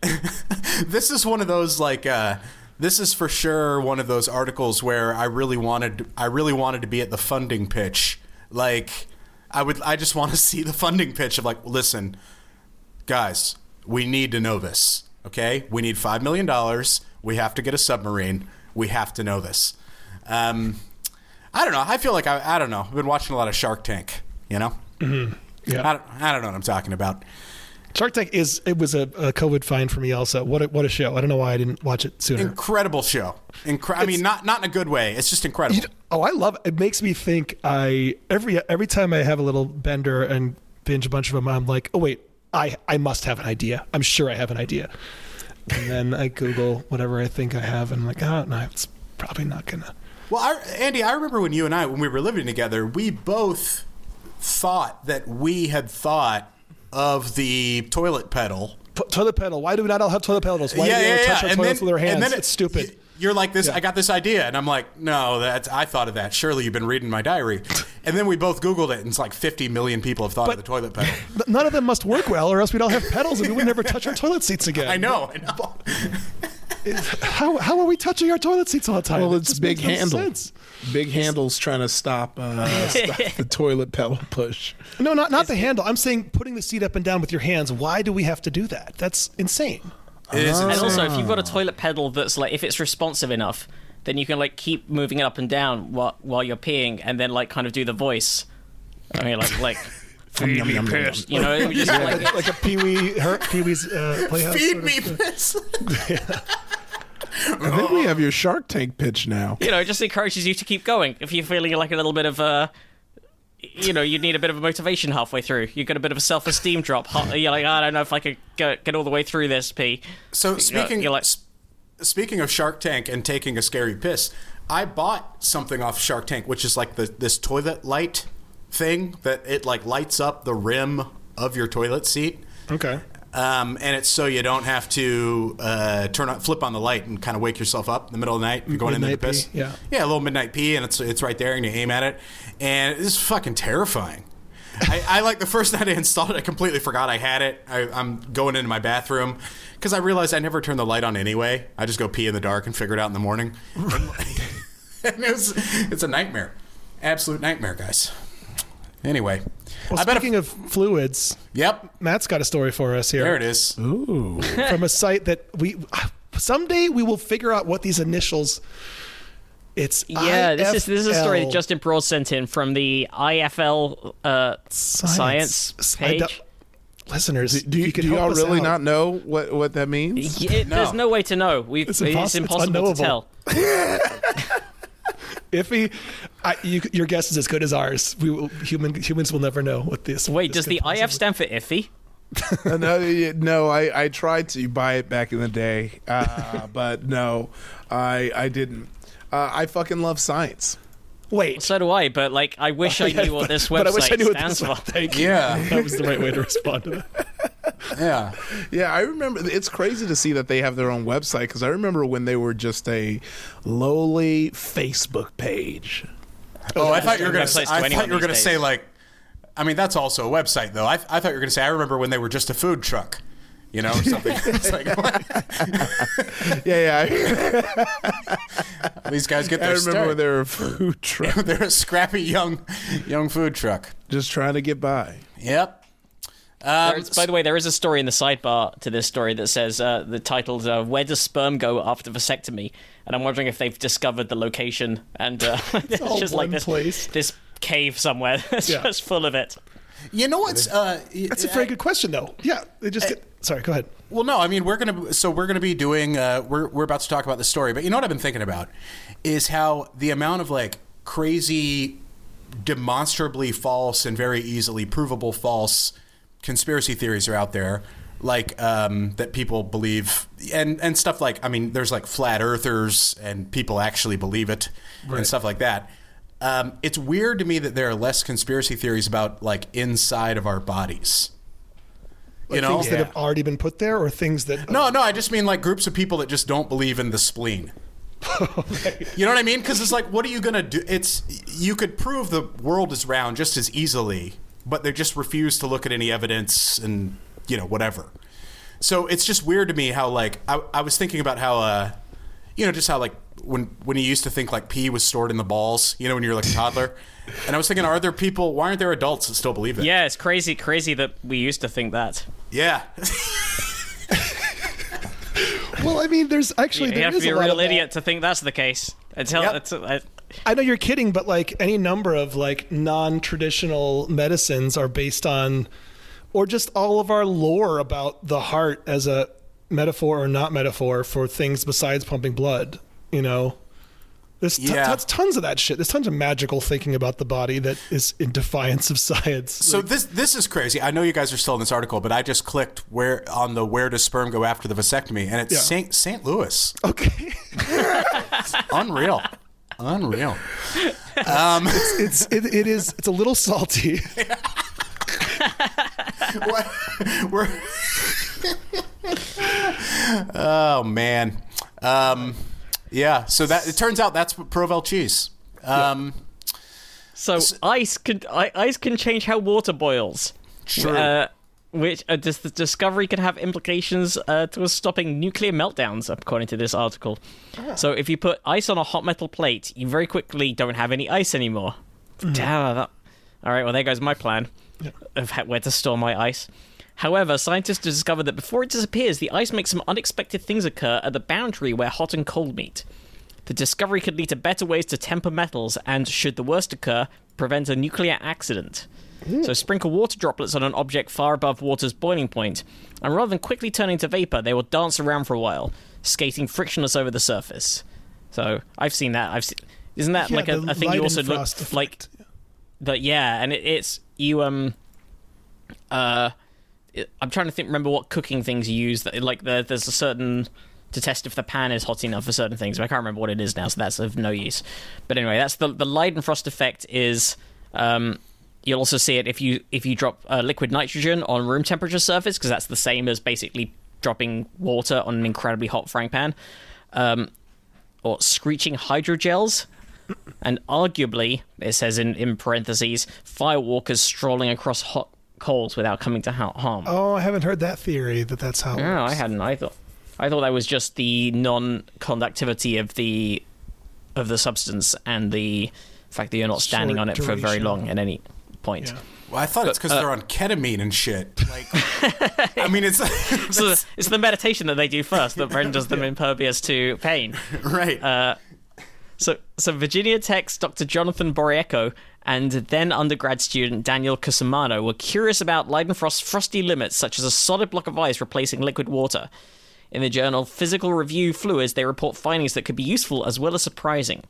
this is one of those like uh this is for sure one of those articles where I really wanted I really wanted to be at the funding pitch. Like I would I just want to see the funding pitch of like listen guys, we need to know this. Okay? We need 5 million dollars. We have to get a submarine. We have to know this. Um I don't know. I feel like I I don't know. I've been watching a lot of Shark Tank, you know? Yeah. I don't, I don't know what I'm talking about. Shark Tank is it was a, a COVID find for me also. What a, what a show! I don't know why I didn't watch it sooner. Incredible show. Incre- I mean, not not in a good way. It's just incredible. Oh, I love it. It makes me think. I every every time I have a little bender and binge a bunch of them, I'm like, oh wait, I I must have an idea. I'm sure I have an idea. And then I Google whatever I think I have, and I'm like, oh no, it's probably not gonna. Well, I, Andy, I remember when you and I, when we were living together, we both thought that we had thought of the toilet pedal. P- toilet pedal. Why do we not all have toilet pedals? Why do we ever touch our And toilets then- with our and hands? then it- it's stupid. Y- You're like this. Yeah. I got this idea, and I'm like, no, that's I thought of that. Surely you've been reading my diary. And then we both Googled it, and it's like 50 million people have thought of the toilet pedal. But None of them must work well, or else we'd all have pedals and we would never touch our toilet seats again. I know. I know. how how are we touching our toilet seats all the time? Well, it's just big makes no Big handles trying to stop, uh, stop the toilet pedal push. No, not not the handle. I'm saying putting the seat up and down with your hands. Why do we have to do that? That's insane. It is And also, if you've got a toilet pedal that's like, if it's responsive enough, then you can like keep moving it up and down while while you're peeing, and then like kind of do the voice. I mean, like like. Feed me piss. You know, it was just like like a Pee Wee her Pee Wee's uh, Playhouse. Feed sort of me thing. piss. I think we have your Shark Tank pitch now. you know, it just encourages you to keep going. If you're feeling like a little bit of uh you know, you need a bit of a motivation halfway through. You get a bit of a self-esteem drop. You're like, ah, I don't know if I could get, get all the way through this. P. So speaking you're like- speaking of Shark Tank and taking a scary piss, I bought something off Shark Tank, which is like the this toilet light thing that it like lights up the rim of your toilet seat. Okay. Um, and it's so you don't have to uh, turn on, flip on the light and kind of wake yourself up in the middle of the night. if You're going in there to piss. pee, yeah. yeah, a little midnight pee, and it's it's right there, and you aim at it, and it's fucking terrifying. I, I like the first night I installed it, I completely forgot I had it. I, I'm going into my bathroom because I realized I never turn the light on anyway. I just go pee in the dark and figure it out in the morning. and it was, it's a nightmare, absolute nightmare, guys. Anyway, Well, I bet. speaking of fluids, yep, Matt's got a story for us here. there it is. Ooh, from a site that we someday we will figure out what these initials. It's Yeah, this is this is a story that Justin Broad sent in from the IFL uh, science, I page. listeners. Do, you, you do y'all really out. not know what, what that means? Yeah, it- There's No. no way to know. We It's it's, impossible- it's impossible to unknowable. tell. Iffy, I, you, your guess is as good as ours. We will, human humans will never know what this. Wait, this does the could IF stand for iffy? Uh, no, no, I, I tried to buy it back in the day, uh, but no, I I didn't. Uh, I fucking love science. Wait, So do I, but like, I wish I knew what this but I wish I website knew what stands this for. Thank you. Yeah. that was the right way to respond to that. Yeah. Yeah, I remember. It's crazy to see that they have their own website because I remember when they were just a lowly Facebook page. Oh, I thought you were gonna. Say, I thought you were gonna say like. I mean, that's also a website, though. I, I thought you were gonna say. I remember when they were just a food truck, you know, or something. it's like Yeah, yeah. these guys get I, I remember start. when they were a food truck, They're a scrappy young, young food truck. just trying to get by. Yep. Um, There's- by the way, there is a story in the sidebar to this story that says uh, the title's uh, "Where does sperm go after vasectomy?" And I'm wondering if they've discovered the location and uh, it's all just like this place. this cave somewhere that's Yeah. just full of it. you know what's? Uh, That's a very good question, though. Yeah, they just get. Sorry, go ahead. Well, no, I mean we're gonna. So we're gonna be doing. Uh, we're we're about to talk about the story, but you know what I've been thinking about is how the amount of like crazy, demonstrably false and very easily provable false conspiracy theories are out there, like um, that people believe, and and stuff like. I mean, there's like flat earthers, and people actually believe it, and stuff like that. Um, it's weird to me that there are less conspiracy theories about like inside of our bodies. You know, things that have already been put there, or things that. no, no, I just mean like groups of people that just don't believe in the spleen. You know what I mean? Because it's like, what are you gonna do? It's you could prove the world is round just as easily, but they just refuse to look at any evidence and you know whatever. So it's just weird to me how like I, I was thinking about how uh you know just how like when when you used to think like pee was stored in the balls, you know, when you were like a toddler, and I was thinking, are there people? Why aren't there adults that still believe it? Yeah, it's crazy, crazy that we used to think that. yeah. Well, I mean, there's actually You there have to be a lot real of that. idiot to think that's the case. Until Yep. it's, uh, I know you're kidding, but like any number of like non-traditional medicines are based on, or just all of our lore about the heart as a metaphor or not metaphor for things besides pumping blood. You know, there's t- Yeah. tons, tons of that shit. There's tons of magical thinking about the body that is in defiance of science. So this this is crazy. I know you guys are still in this article, but I just clicked where on the where does sperm go after the vasectomy, and it's Yeah. Saint St. Louis. okay, Unreal, unreal. it's it, it is it's a little salty. What- We're oh man, um, yeah. So that it turns out that's what Provel cheese. Um, so ice can I, ice can change how water boils. True. Uh, which uh, this, the discovery could have implications uh, towards stopping nuclear meltdowns, according to this article. So if you put ice on a hot metal plate, you very quickly don't have any ice anymore. Damn, that- All right, well there goes my plan of ha- where to store my ice. However, scientists discovered that before it disappears, the ice makes some unexpected things occur at the boundary where hot and cold meet. The discovery could lead to better ways to temper metals and, should the worst occur, prevent a nuclear accident. So sprinkle water droplets on an object far above water's boiling point, and rather than quickly turning to vapor, they will dance around for a while, skating frictionless over the surface. So I've seen that. I've seen, isn't that Yeah, like a, a thing you also look Leidenfrost like that? Yeah, and it, it's you um uh it- I'm trying to think remember what cooking things you use that like the, there's a certain to test if the pan is hot enough for certain things but I can't remember what it is now so that's of no use but anyway that's the the Leidenfrost effect is um you'll also see it if you if you drop uh, liquid nitrogen on room temperature surface because that's the same as basically dropping water on an incredibly hot frying pan um or screeching hydrogels and arguably, it says in, in parentheses, firewalkers strolling across hot coals without coming to ha- harm. Oh, I haven't heard that theory that that's how. No, works. I hadn't. I thought, I thought that was just the non-conductivity of the of the substance and the fact that you're not standing Short on it for very long at any point. Yeah. Well, I thought it's Uh, because they're on ketamine and shit. Like, I mean, it's So it's the meditation that they do first that renders them impervious to pain. right. Uh, So, so Virginia Tech's Dr. Jonathan Boreyko and then undergrad student Daniel Cusimano were curious about Leidenfrost's frosty limits, such as a solid block of ice replacing liquid water. In the journal Physical Review Fluids, they report findings that could be useful as well as surprising.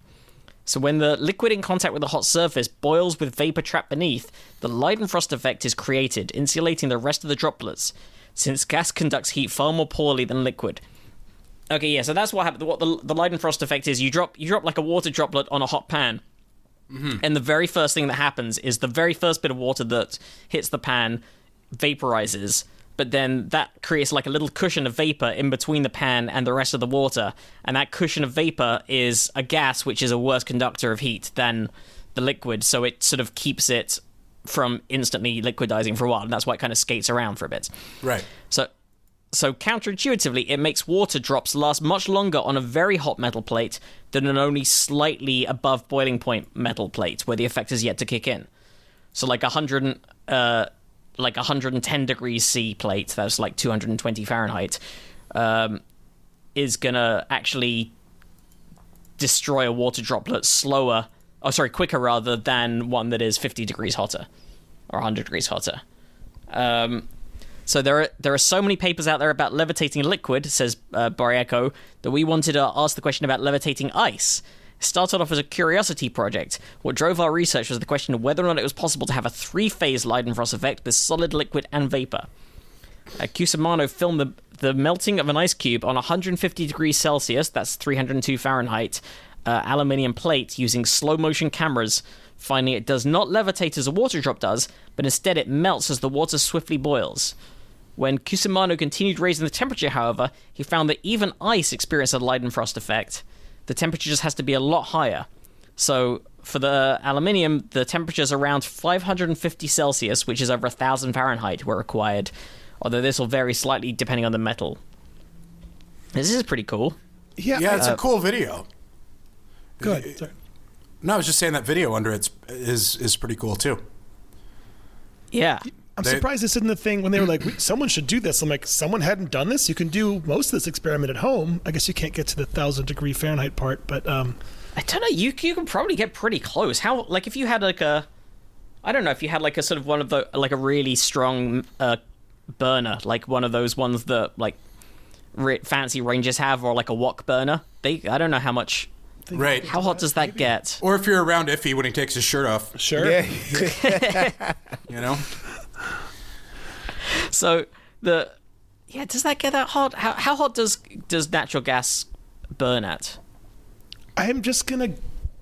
So, when the liquid in contact with the hot surface boils with vapor trapped beneath, the Leidenfrost effect is created, insulating the rest of the droplets, since gas conducts heat far more poorly than liquid. Okay, yeah, so that's what happened. What the the Leidenfrost effect is: you drop you drop like a water droplet on a hot pan, mm-hmm. and the very first thing that happens is the very first bit of water that hits the pan vaporizes. But then that creates like a little cushion of vapor in between the pan and the rest of the water, and that cushion of vapor is a gas which is a worse conductor of heat than the liquid, so it sort of keeps it from instantly liquidizing for a while, and that's why it kind of skates around for a bit. right. So, so counterintuitively, it makes water drops last much longer on a very hot metal plate than an only slightly above boiling point metal plate, where the effect is yet to kick in. So, like a hundred, uh, like hundred and ten degrees C plate, that's like two hundred and twenty Fahrenheit, um, is gonna actually destroy a water droplet slower. Oh, sorry, quicker rather than one that is fifty degrees hotter or hundred degrees hotter. Um, so there are there are so many papers out there about levitating liquid, says uh, that we wanted to ask the question about levitating ice. Started off as a curiosity project. What drove our research was the question of whether or not it was possible to have a three-phase Leidenfrost effect with solid, liquid, and vapor. Uh, Cusimano filmed the, the melting of an ice cube on 150 degrees Celsius, that's 302 Fahrenheit, uh, aluminium plate using slow motion cameras, finding it does not levitate as a water drop does, but instead it melts as the water swiftly boils. When Cusimano continued raising the temperature, however, he found that even ice experienced a Leidenfrost effect. The temperature just has to be a lot higher. So for the aluminium, the temperatures around 550 Celsius, which is over 1000 Fahrenheit, were required, although this will vary slightly depending on the metal. This is pretty cool. Yeah, Yeah, it's Uh, a cool video. good. Sorry. No, I was just saying that video under it is is pretty cool too. Yeah. I'm They- surprised this isn't the thing when they were like, someone should do this. I'm like, someone hadn't done this. You can do most of this experiment at home. I guess you can't get to the thousand degree Fahrenheit part, but um, I don't know. You you can probably get pretty close. How like if you had like a, I don't know if you had like a sort of one of the like a really strong uh burner, like one of those ones that like re- fancy rangers have, or like a wok burner. They I don't know how much. Right. How hot does that get? Or if you're around Iffy when he takes his shirt off, sure. Yeah, you know. So the yeah, does that get that hot? How how hot does does natural gas burn at? I'm just gonna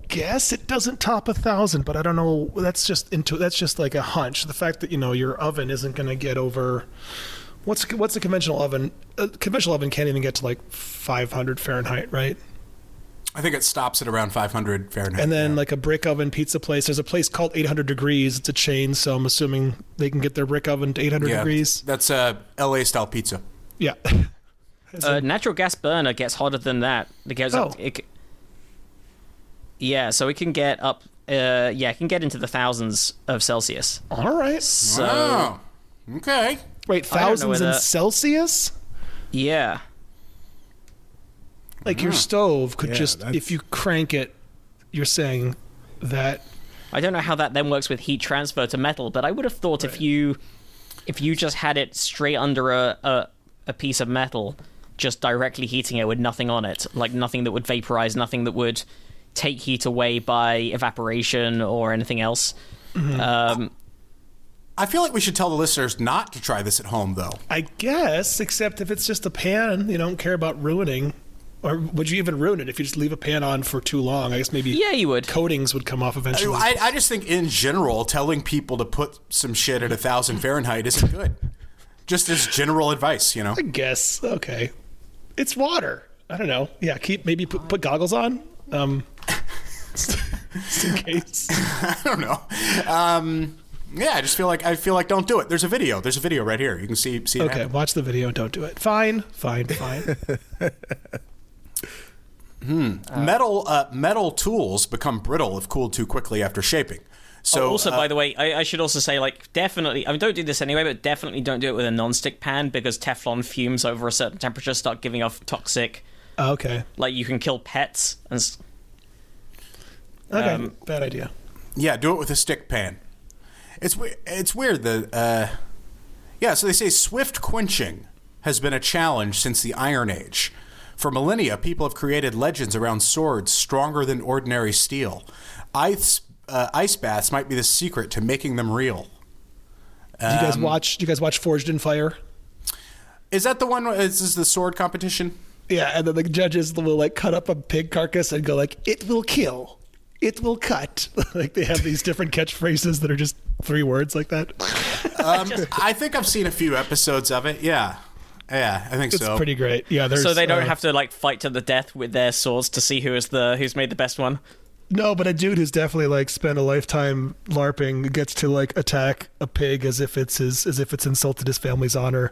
guess it doesn't top a thousand, but I don't know. That's just into that's just like a hunch. The fact that you know your oven isn't gonna get over. What's what's a conventional oven? A conventional oven can't even get to like 500 Fahrenheit, right? I think it stops at around 500 Fahrenheit. And then yeah. like a brick oven pizza place. There's a place called 800 Degrees. It's a chain, so I'm assuming they can get their brick oven to 800 yeah, degrees. That's a LA style pizza. Yeah. A natural gas burner gets hotter than that. It goes Oh. up. It, yeah, so it can get up. Uh, yeah, it can get into the thousands of Celsius. All right. So oh, okay. Wait, I don't know thousands in Celsius? yeah, Like your stove could Yeah, just, that's- if you crank it, you're saying that. I don't know how that then works with heat transfer to metal, but I would have thought if you if you just had it straight under a, a a piece of metal, just directly heating it with nothing on it, like nothing that would vaporize, nothing that would take heat away by evaporation or anything else. Um, I feel like we should tell the listeners not to try this at home, though. I guess, except if it's just a pan, you don't care about ruining. Or would you even ruin it if you just leave a pan on for too long? I guess maybe yeah, you would. coatings would come off eventually. I, I just think in general, telling people to put some shit at a thousand Fahrenheit isn't good. Just as general advice, you know. I guess. Okay. It's water. I don't know. Yeah, keep maybe put, put goggles on. Um, just in case. I don't know. Um, yeah, I just feel like I feel like don't do it. There's a video. There's a video right here. You can see see. Okay, happen. watch the video. Don't do it. Fine. Fine. Fine. Metal uh, metal tools become brittle if cooled too quickly after shaping. So also, uh, by the way, I, I should also say, like, definitely, I mean, don't do this anyway, but definitely don't do it with a non-stick pan because Teflon fumes over a certain temperature start giving off toxic. okay. Like, you can kill pets and. s- Okay. Um, Bad idea. Yeah, do it with a stick pan. It's it's weird that uh, yeah. So they say swift quenching has been a challenge since the Iron Age. For millennia, people have created legends around swords stronger than ordinary steel. Ice uh, ice baths might be the secret to making them real. Do you guys Um, watch? Do you guys watch Forged in Fire? Is that the one? Is this the sword competition? Yeah, and then the judges will like cut up a pig carcass and go like, "It will kill, it will cut." like they have these different catchphrases that are just three words like that. Um, I think I've seen a few episodes of it. Yeah, yeah, I think It's so. pretty great. Yeah, there's so they don't uh, have to like fight to the death with their swords to see who is the who's made the best one. No, but a dude who's definitely like spent a lifetime larping gets to like attack a pig as if it's his as if it's insulted his family's honor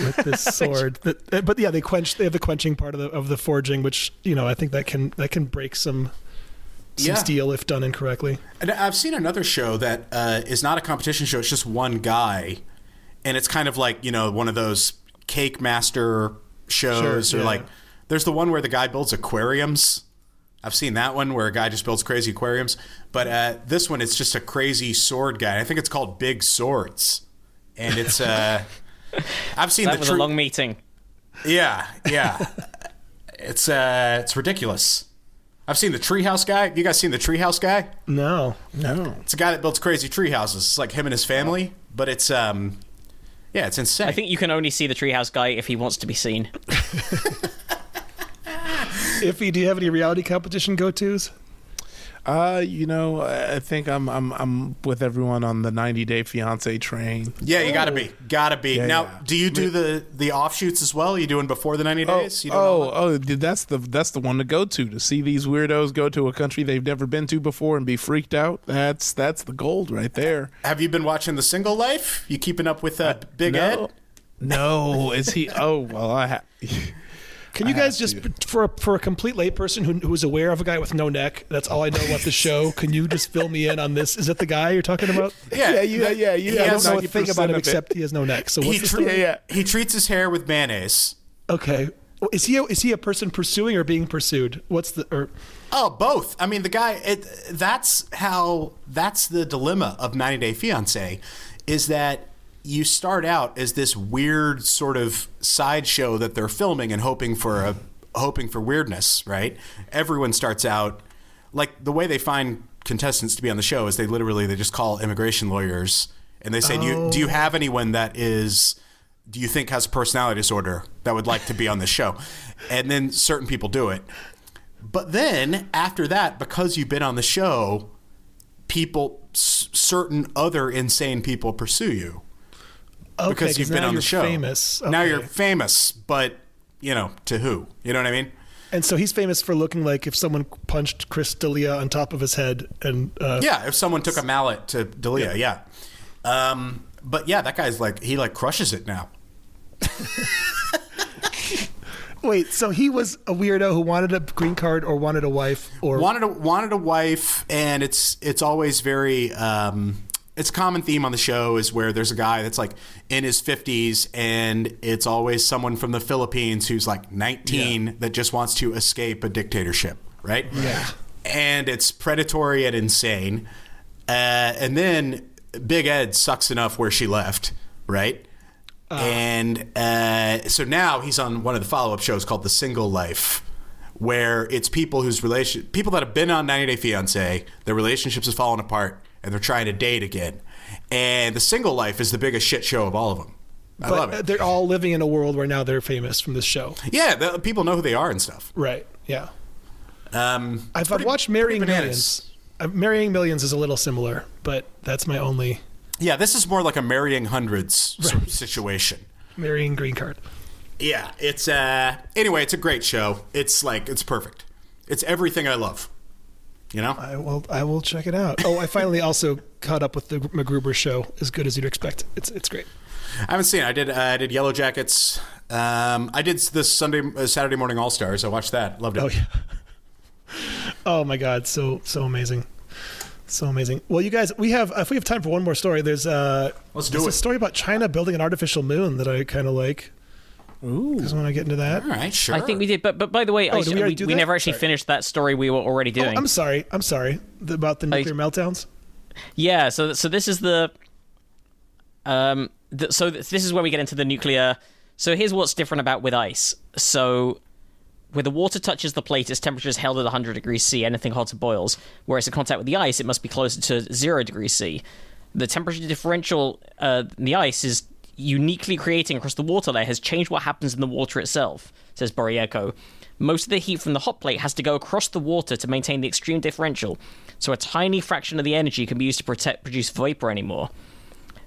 with this sword. That- uh, but yeah, they quench. They have the quenching part of the of the forging, which you know I think that can that can break some some Yeah. steel if done incorrectly. And I've seen another show that uh, is not a competition show. It's just one guy, and it's kind of like you know one of those cake master shows, Sure, or yeah. like there's the one where the guy builds aquariums. I've seen that one where a guy just builds crazy aquariums, but uh, this one it's just a crazy sword guy. I think it's called Big Swords, and it's uh, I've seen That the was true- a long meeting. yeah, yeah. it's uh, it's ridiculous. I've seen the treehouse guy. You guys seen the treehouse guy? No, No. It's a guy that builds crazy tree houses. It's like him and his family, but it's um, yeah, it's insane. I think you can only see the treehouse guy if he wants to be seen. Iffy, do you have any reality competition go tos? Uh, you know, I I think I'm I'm I'm with everyone on the 90 Day Fiance train. yeah, you gotta be, gotta be. Yeah, now, yeah. do you do the the offshoots as well? you doing before the ninety Oh, days? You oh, oh, dude, that's the that's the one to go to to see these weirdos go to a country they've never been to before and be freaked out. That's that's the gold right there. Have you been watching the Single Life? You keeping up with uh, Big no, Ed? no, is he? Oh well, I have. Can you guys just for a, for a complete layperson who who's aware of a guy with no neck? That's all I know about the show. Can you just fill me in on this? Is it the guy you're talking about? Yeah, you- that- yeah, you he I have don't know a thing 90% about him of it. except he has no neck. So he, what's the tre- story? yeah. he treats his hair with mayonnaise. Okay. Well, Is he a, is he a person pursuing or being pursued? What's the or Oh, both. I mean, the guy. It, that's how. That's the dilemma of 90 Day Fiance, is that you start out as this weird sort of sideshow that they're filming and hoping for a hoping for weirdness, right? Everyone starts out like the way they find contestants to be on the show is they literally they just call immigration lawyers and they say, "Do you do you have anyone that is?" do you think has a personality disorder that would like to be on this show? And then certain people do it. But then after that, because you've been on the show, people, certain other insane people pursue you okay, because 'cause you've been on the show. Famous. Now you're famous, but you know to who? You know what I mean? And so he's famous for looking like if someone punched Chris D'Elia on top of his head, and uh, Yeah, if someone took a mallet to D'Elia, yeah. Um, but yeah, that guy's like he like crushes it now. wait, so he was a weirdo who wanted a green card or wanted a wife or wanted a wanted a wife, and it's it's always very um, it's a common theme on the show is where there's a guy that's like in his 50s and it's always someone from the Philippines who's like 19 that just wants to escape a dictatorship, right? Yeah. And it's predatory and insane. Uh, and then Big Ed sucks enough where she left, right? and uh, so now he's on one of the follow-up shows called The Single Life, where it's people whose relation people that have been on 90 Day Fiance, their relationships have fallen apart, and they're trying to date again. And The Single Life is the biggest shit show of all of them. I but love it. they're all living in a world where now they're famous from this show. Yeah, the, people know who they are and stuff. Right. Yeah. Um, I've, pretty- I've watched Marrying Millions. Uh, Marrying Millions is a little similar, but that's my only Yeah, this is more like a marrying hundreds sort of situation. marrying green card. Yeah, it's uh anyway, it's a great show. It's like it's perfect. It's everything I love. You know? I will. I will check it out. Oh, I finally also caught up with the MacGruber show. As good as you'd expect. It's it's great. I haven't seen it. I did uh, I did Yellowjackets. Um I did this Sunday uh, Saturday Morning All Stars. I watched that. Loved it. Oh yeah. Oh my God, so so amazing, so amazing. Well, you guys, we have if we have time for one more story. There's uh, Let's do there's it. a story about China building an artificial moon that I kind of like. Ooh, because when I get into that. All right, sure. I think we did, but but by the way, Oh, I, did we we, we never actually Sorry. finished that story we were already Oh, doing. I'm sorry. I'm sorry The- about the nuclear meltdowns. Yeah, so so this is the um th- so this is where we get into the nuclear. So here's what's different about with ice. So where the water touches the plate, its temperature is held at 100 degrees C. Anything hotter boils. Whereas in contact with the ice, it must be closer to zero degrees C. The temperature differential uh, in the ice is uniquely creating across the water layer has changed what happens in the water itself, says Boreyko. Most of the heat from the hot plate has to go across the water to maintain the extreme differential, so a tiny fraction of the energy can be used to protect, produce vapor anymore.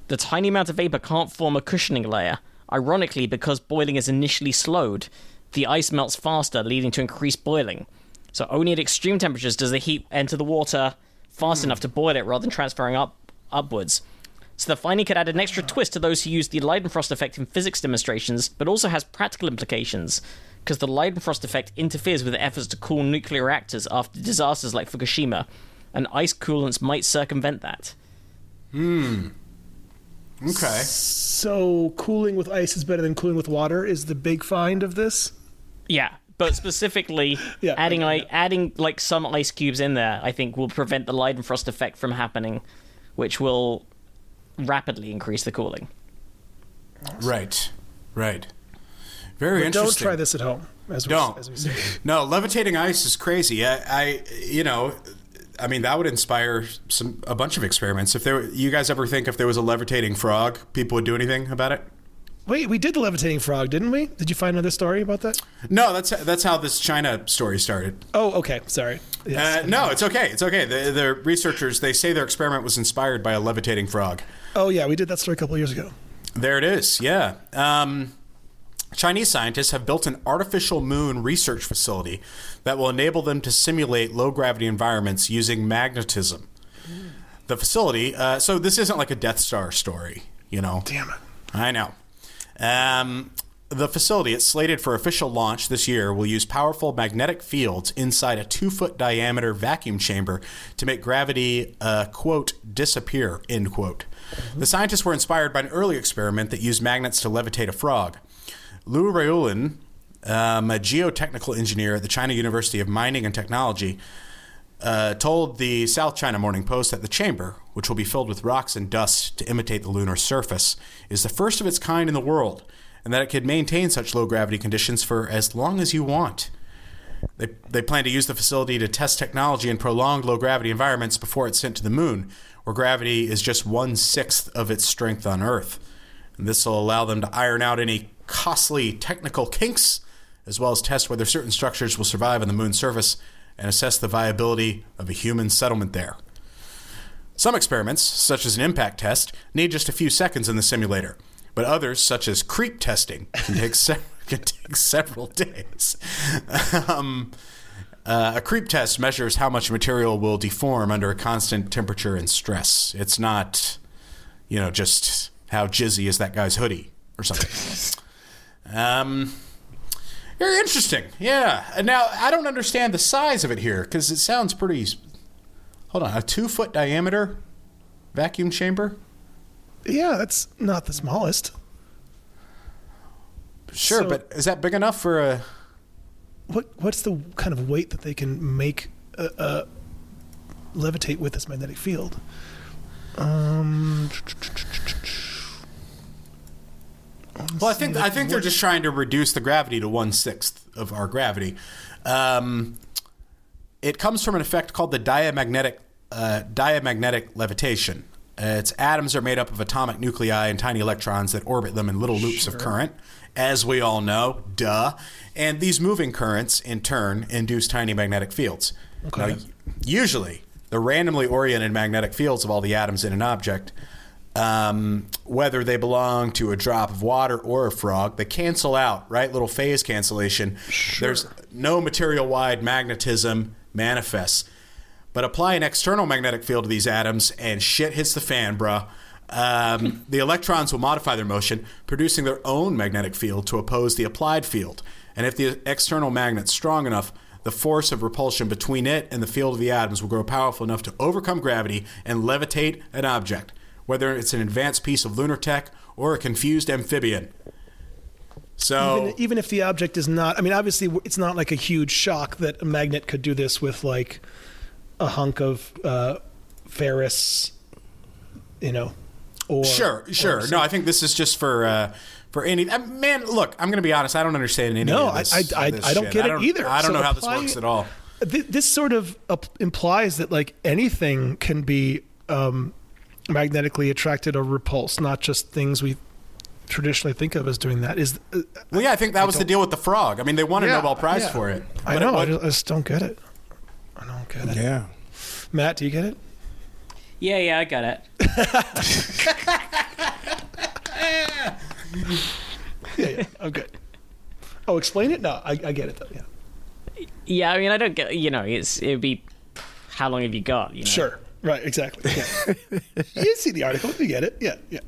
The tiny amount of vapor can't form a cushioning layer. Ironically, because boiling is initially slowed, the ice melts faster, leading to increased boiling. So only at extreme temperatures does the heat enter the water fast hmm. enough to boil it rather than transferring up upwards. So the finding could add an extra twist to those who use the Leidenfrost effect in physics demonstrations, but also has practical implications, because the Leidenfrost effect interferes with efforts to cool nuclear reactors after disasters like Fukushima, and ice coolants might circumvent that. Hmm. Okay. So cooling with ice is better than cooling with water is the big find of this. Yeah, but specifically, Yeah, adding okay, like adding like some ice cubes in there, I think will prevent the Leidenfrost effect from happening, which will rapidly increase the cooling. Right. Right. Very But don't try this at home. As Don't. As we say. No, levitating ice is crazy. I, I, you know, I mean, that would inspire some a bunch of experiments. If there, you guys ever think if there was a levitating frog, people would do anything about it? Wait, we did the levitating frog, didn't we? Did you find another story about that? No, that's that's how this China story started. Oh, okay. Sorry. Yes. Uh, no, it's okay. It's okay. The, the researchers they say their experiment was inspired by a levitating frog. oh, yeah. We did that story a couple years ago. There it is. Yeah. Um, Chinese scientists have built an artificial moon research facility that will enable them to simulate low gravity environments using magnetism. The facility, uh, so this isn't like a Death Star story, you know. Damn it. I know. Um, the facility, it's slated for official launch this year, will use powerful magnetic fields inside a two foot diameter vacuum chamber to make gravity, uh, quote, disappear, end quote. The scientists were inspired by an early experiment that used magnets to levitate a frog. Lou Ruilin, um, a geotechnical engineer at the China University of Mining and Technology, uh, told the South China Morning Post that the chamber, which will be filled with rocks and dust to imitate the lunar surface, is the first of its kind in the world, and that it could maintain such low gravity conditions for as long as you want. They, they plan to use the facility to test technology in prolonged low gravity environments before it's sent to the moon, where gravity is just one sixth of its strength on Earth. And this will allow them to iron out any costly technical kinks, as well as test whether certain structures will survive on the moon's surface and assess the viability of a human settlement there. Some experiments, such as an impact test, need just a few seconds in the simulator, but others, such as creep testing, can take, se- can take several days. um, uh, a creep test measures how much material will deform under a constant temperature and stress. It's not, you know, just how jizzy is that guy's hoodie or something. um, very interesting. Yeah. And Now, I don't understand the size of it here because it sounds pretty. Hold on. A two foot diameter vacuum chamber? Yeah, that's not the smallest. Sure, So- but is that big enough for a. What what's the kind of weight that they can make uh, uh, levitate with this magnetic field? Um, Well, I think I think they're just trying to reduce the gravity to one sixth of our gravity. Um, it comes from an effect called the diamagnetic uh, diamagnetic levitation. Uh, its atoms are made up of atomic nuclei and tiny electrons that orbit them in little loops of current, as we all know. Duh. And these moving currents, in turn, induce tiny magnetic fields. Now, usually, the randomly oriented magnetic fields of all the atoms in an object um, whether they belong to a drop of water or a frog, they cancel out, right? Little phase cancellation. There's no material wide magnetism manifests. But apply an external magnetic field to these atoms, and shit hits the fan, bruh. Um, the electrons will modify their motion, producing their own magnetic field to oppose the applied field. And if the external magnet's strong enough, the force of repulsion between it and the field of the atoms will grow powerful enough to overcome gravity and levitate an object, whether it's an advanced piece of lunar tech or a confused amphibian. So, even, even if the object is not, I mean, obviously, it's not like a huge shock that a magnet could do this with like a hunk of uh, ferrous, you know, or sure, or sure. No, I think this is just for uh, for any uh, man. Look, I'm going to be honest. I don't understand any No, of this. I- I- I don't shit. get it don't- either. I don't So know how this works at all. Th- this sort of implies that like anything can be um, magnetically attracted or repulsed, not just things we traditionally think of as doing that. Is uh, Well, yeah, I think that was the deal with the frog. I mean, they won a Yeah, Nobel Prize yeah. for it. I But know, it- I just, I just don't get it. I don't get it. Yeah. Matt, do you get it? Yeah, yeah, I got it. Yeah, yeah, I'm good. Oh, explain it? No, I, I get it though. Yeah, Yeah, I mean, I don't get. You know, it's it would be. How long have you got? You know? sure. Right, exactly. Yeah. you see the article? You get it? Yeah, yeah.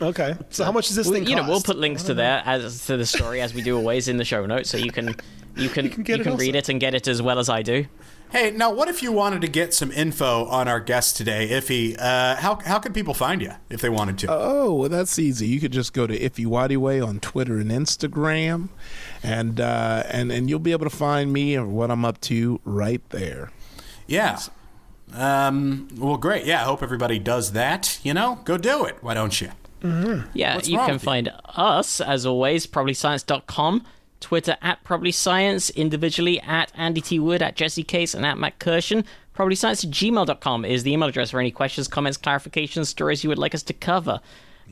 Okay. So how much does this Well, thing you know, we'll put links to that as to the story as we do always in the show notes, so you can you can you can can, it read also. it and get it as well as I do. Hey, now what if you wanted to get some info on our guest today, Iffy? Uh, how how could people find you if they wanted to? Oh, well, that's easy. You could just go to Iffy Way on Twitter and Instagram, and uh, and and you'll be able to find me or what I'm up to right there. yeah. Um, well, great. Yeah, I hope everybody does that. You know, go do it. Why don't you? Yeah, What's you can with you? find us, as always, probablyscience.com, Twitter at probablyscience, individually at Andy T. Wood, at Jesse Case, and at Matt Kirshen. Probablyscience at gmail.com is the email address for any questions, comments, clarifications, stories you would like us to cover.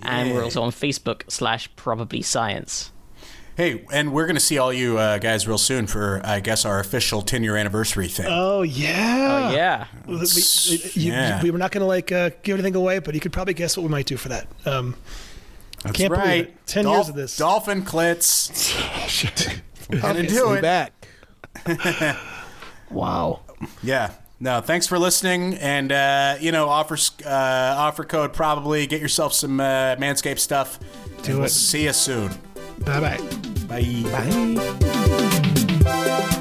And we're also on Facebook slash Probably Science. Hey, and we're going to see all you uh, guys real soon for, I guess, our official 10 year anniversary thing. Oh yeah. Oh, yeah. We, we- you- Yeah. we were not going to like uh, give anything away, but you could probably guess what we might do for that. Um, That's can't believe it. 10 years of this. Dolphin clits. We're going to Be do it. back. wow. Yeah. No, thanks for listening, and uh, you know, offer uh, offer code probably get yourself some uh, Manscaped stuff. Do And We'll it. see you soon. Bye-bye. Bye. Bye.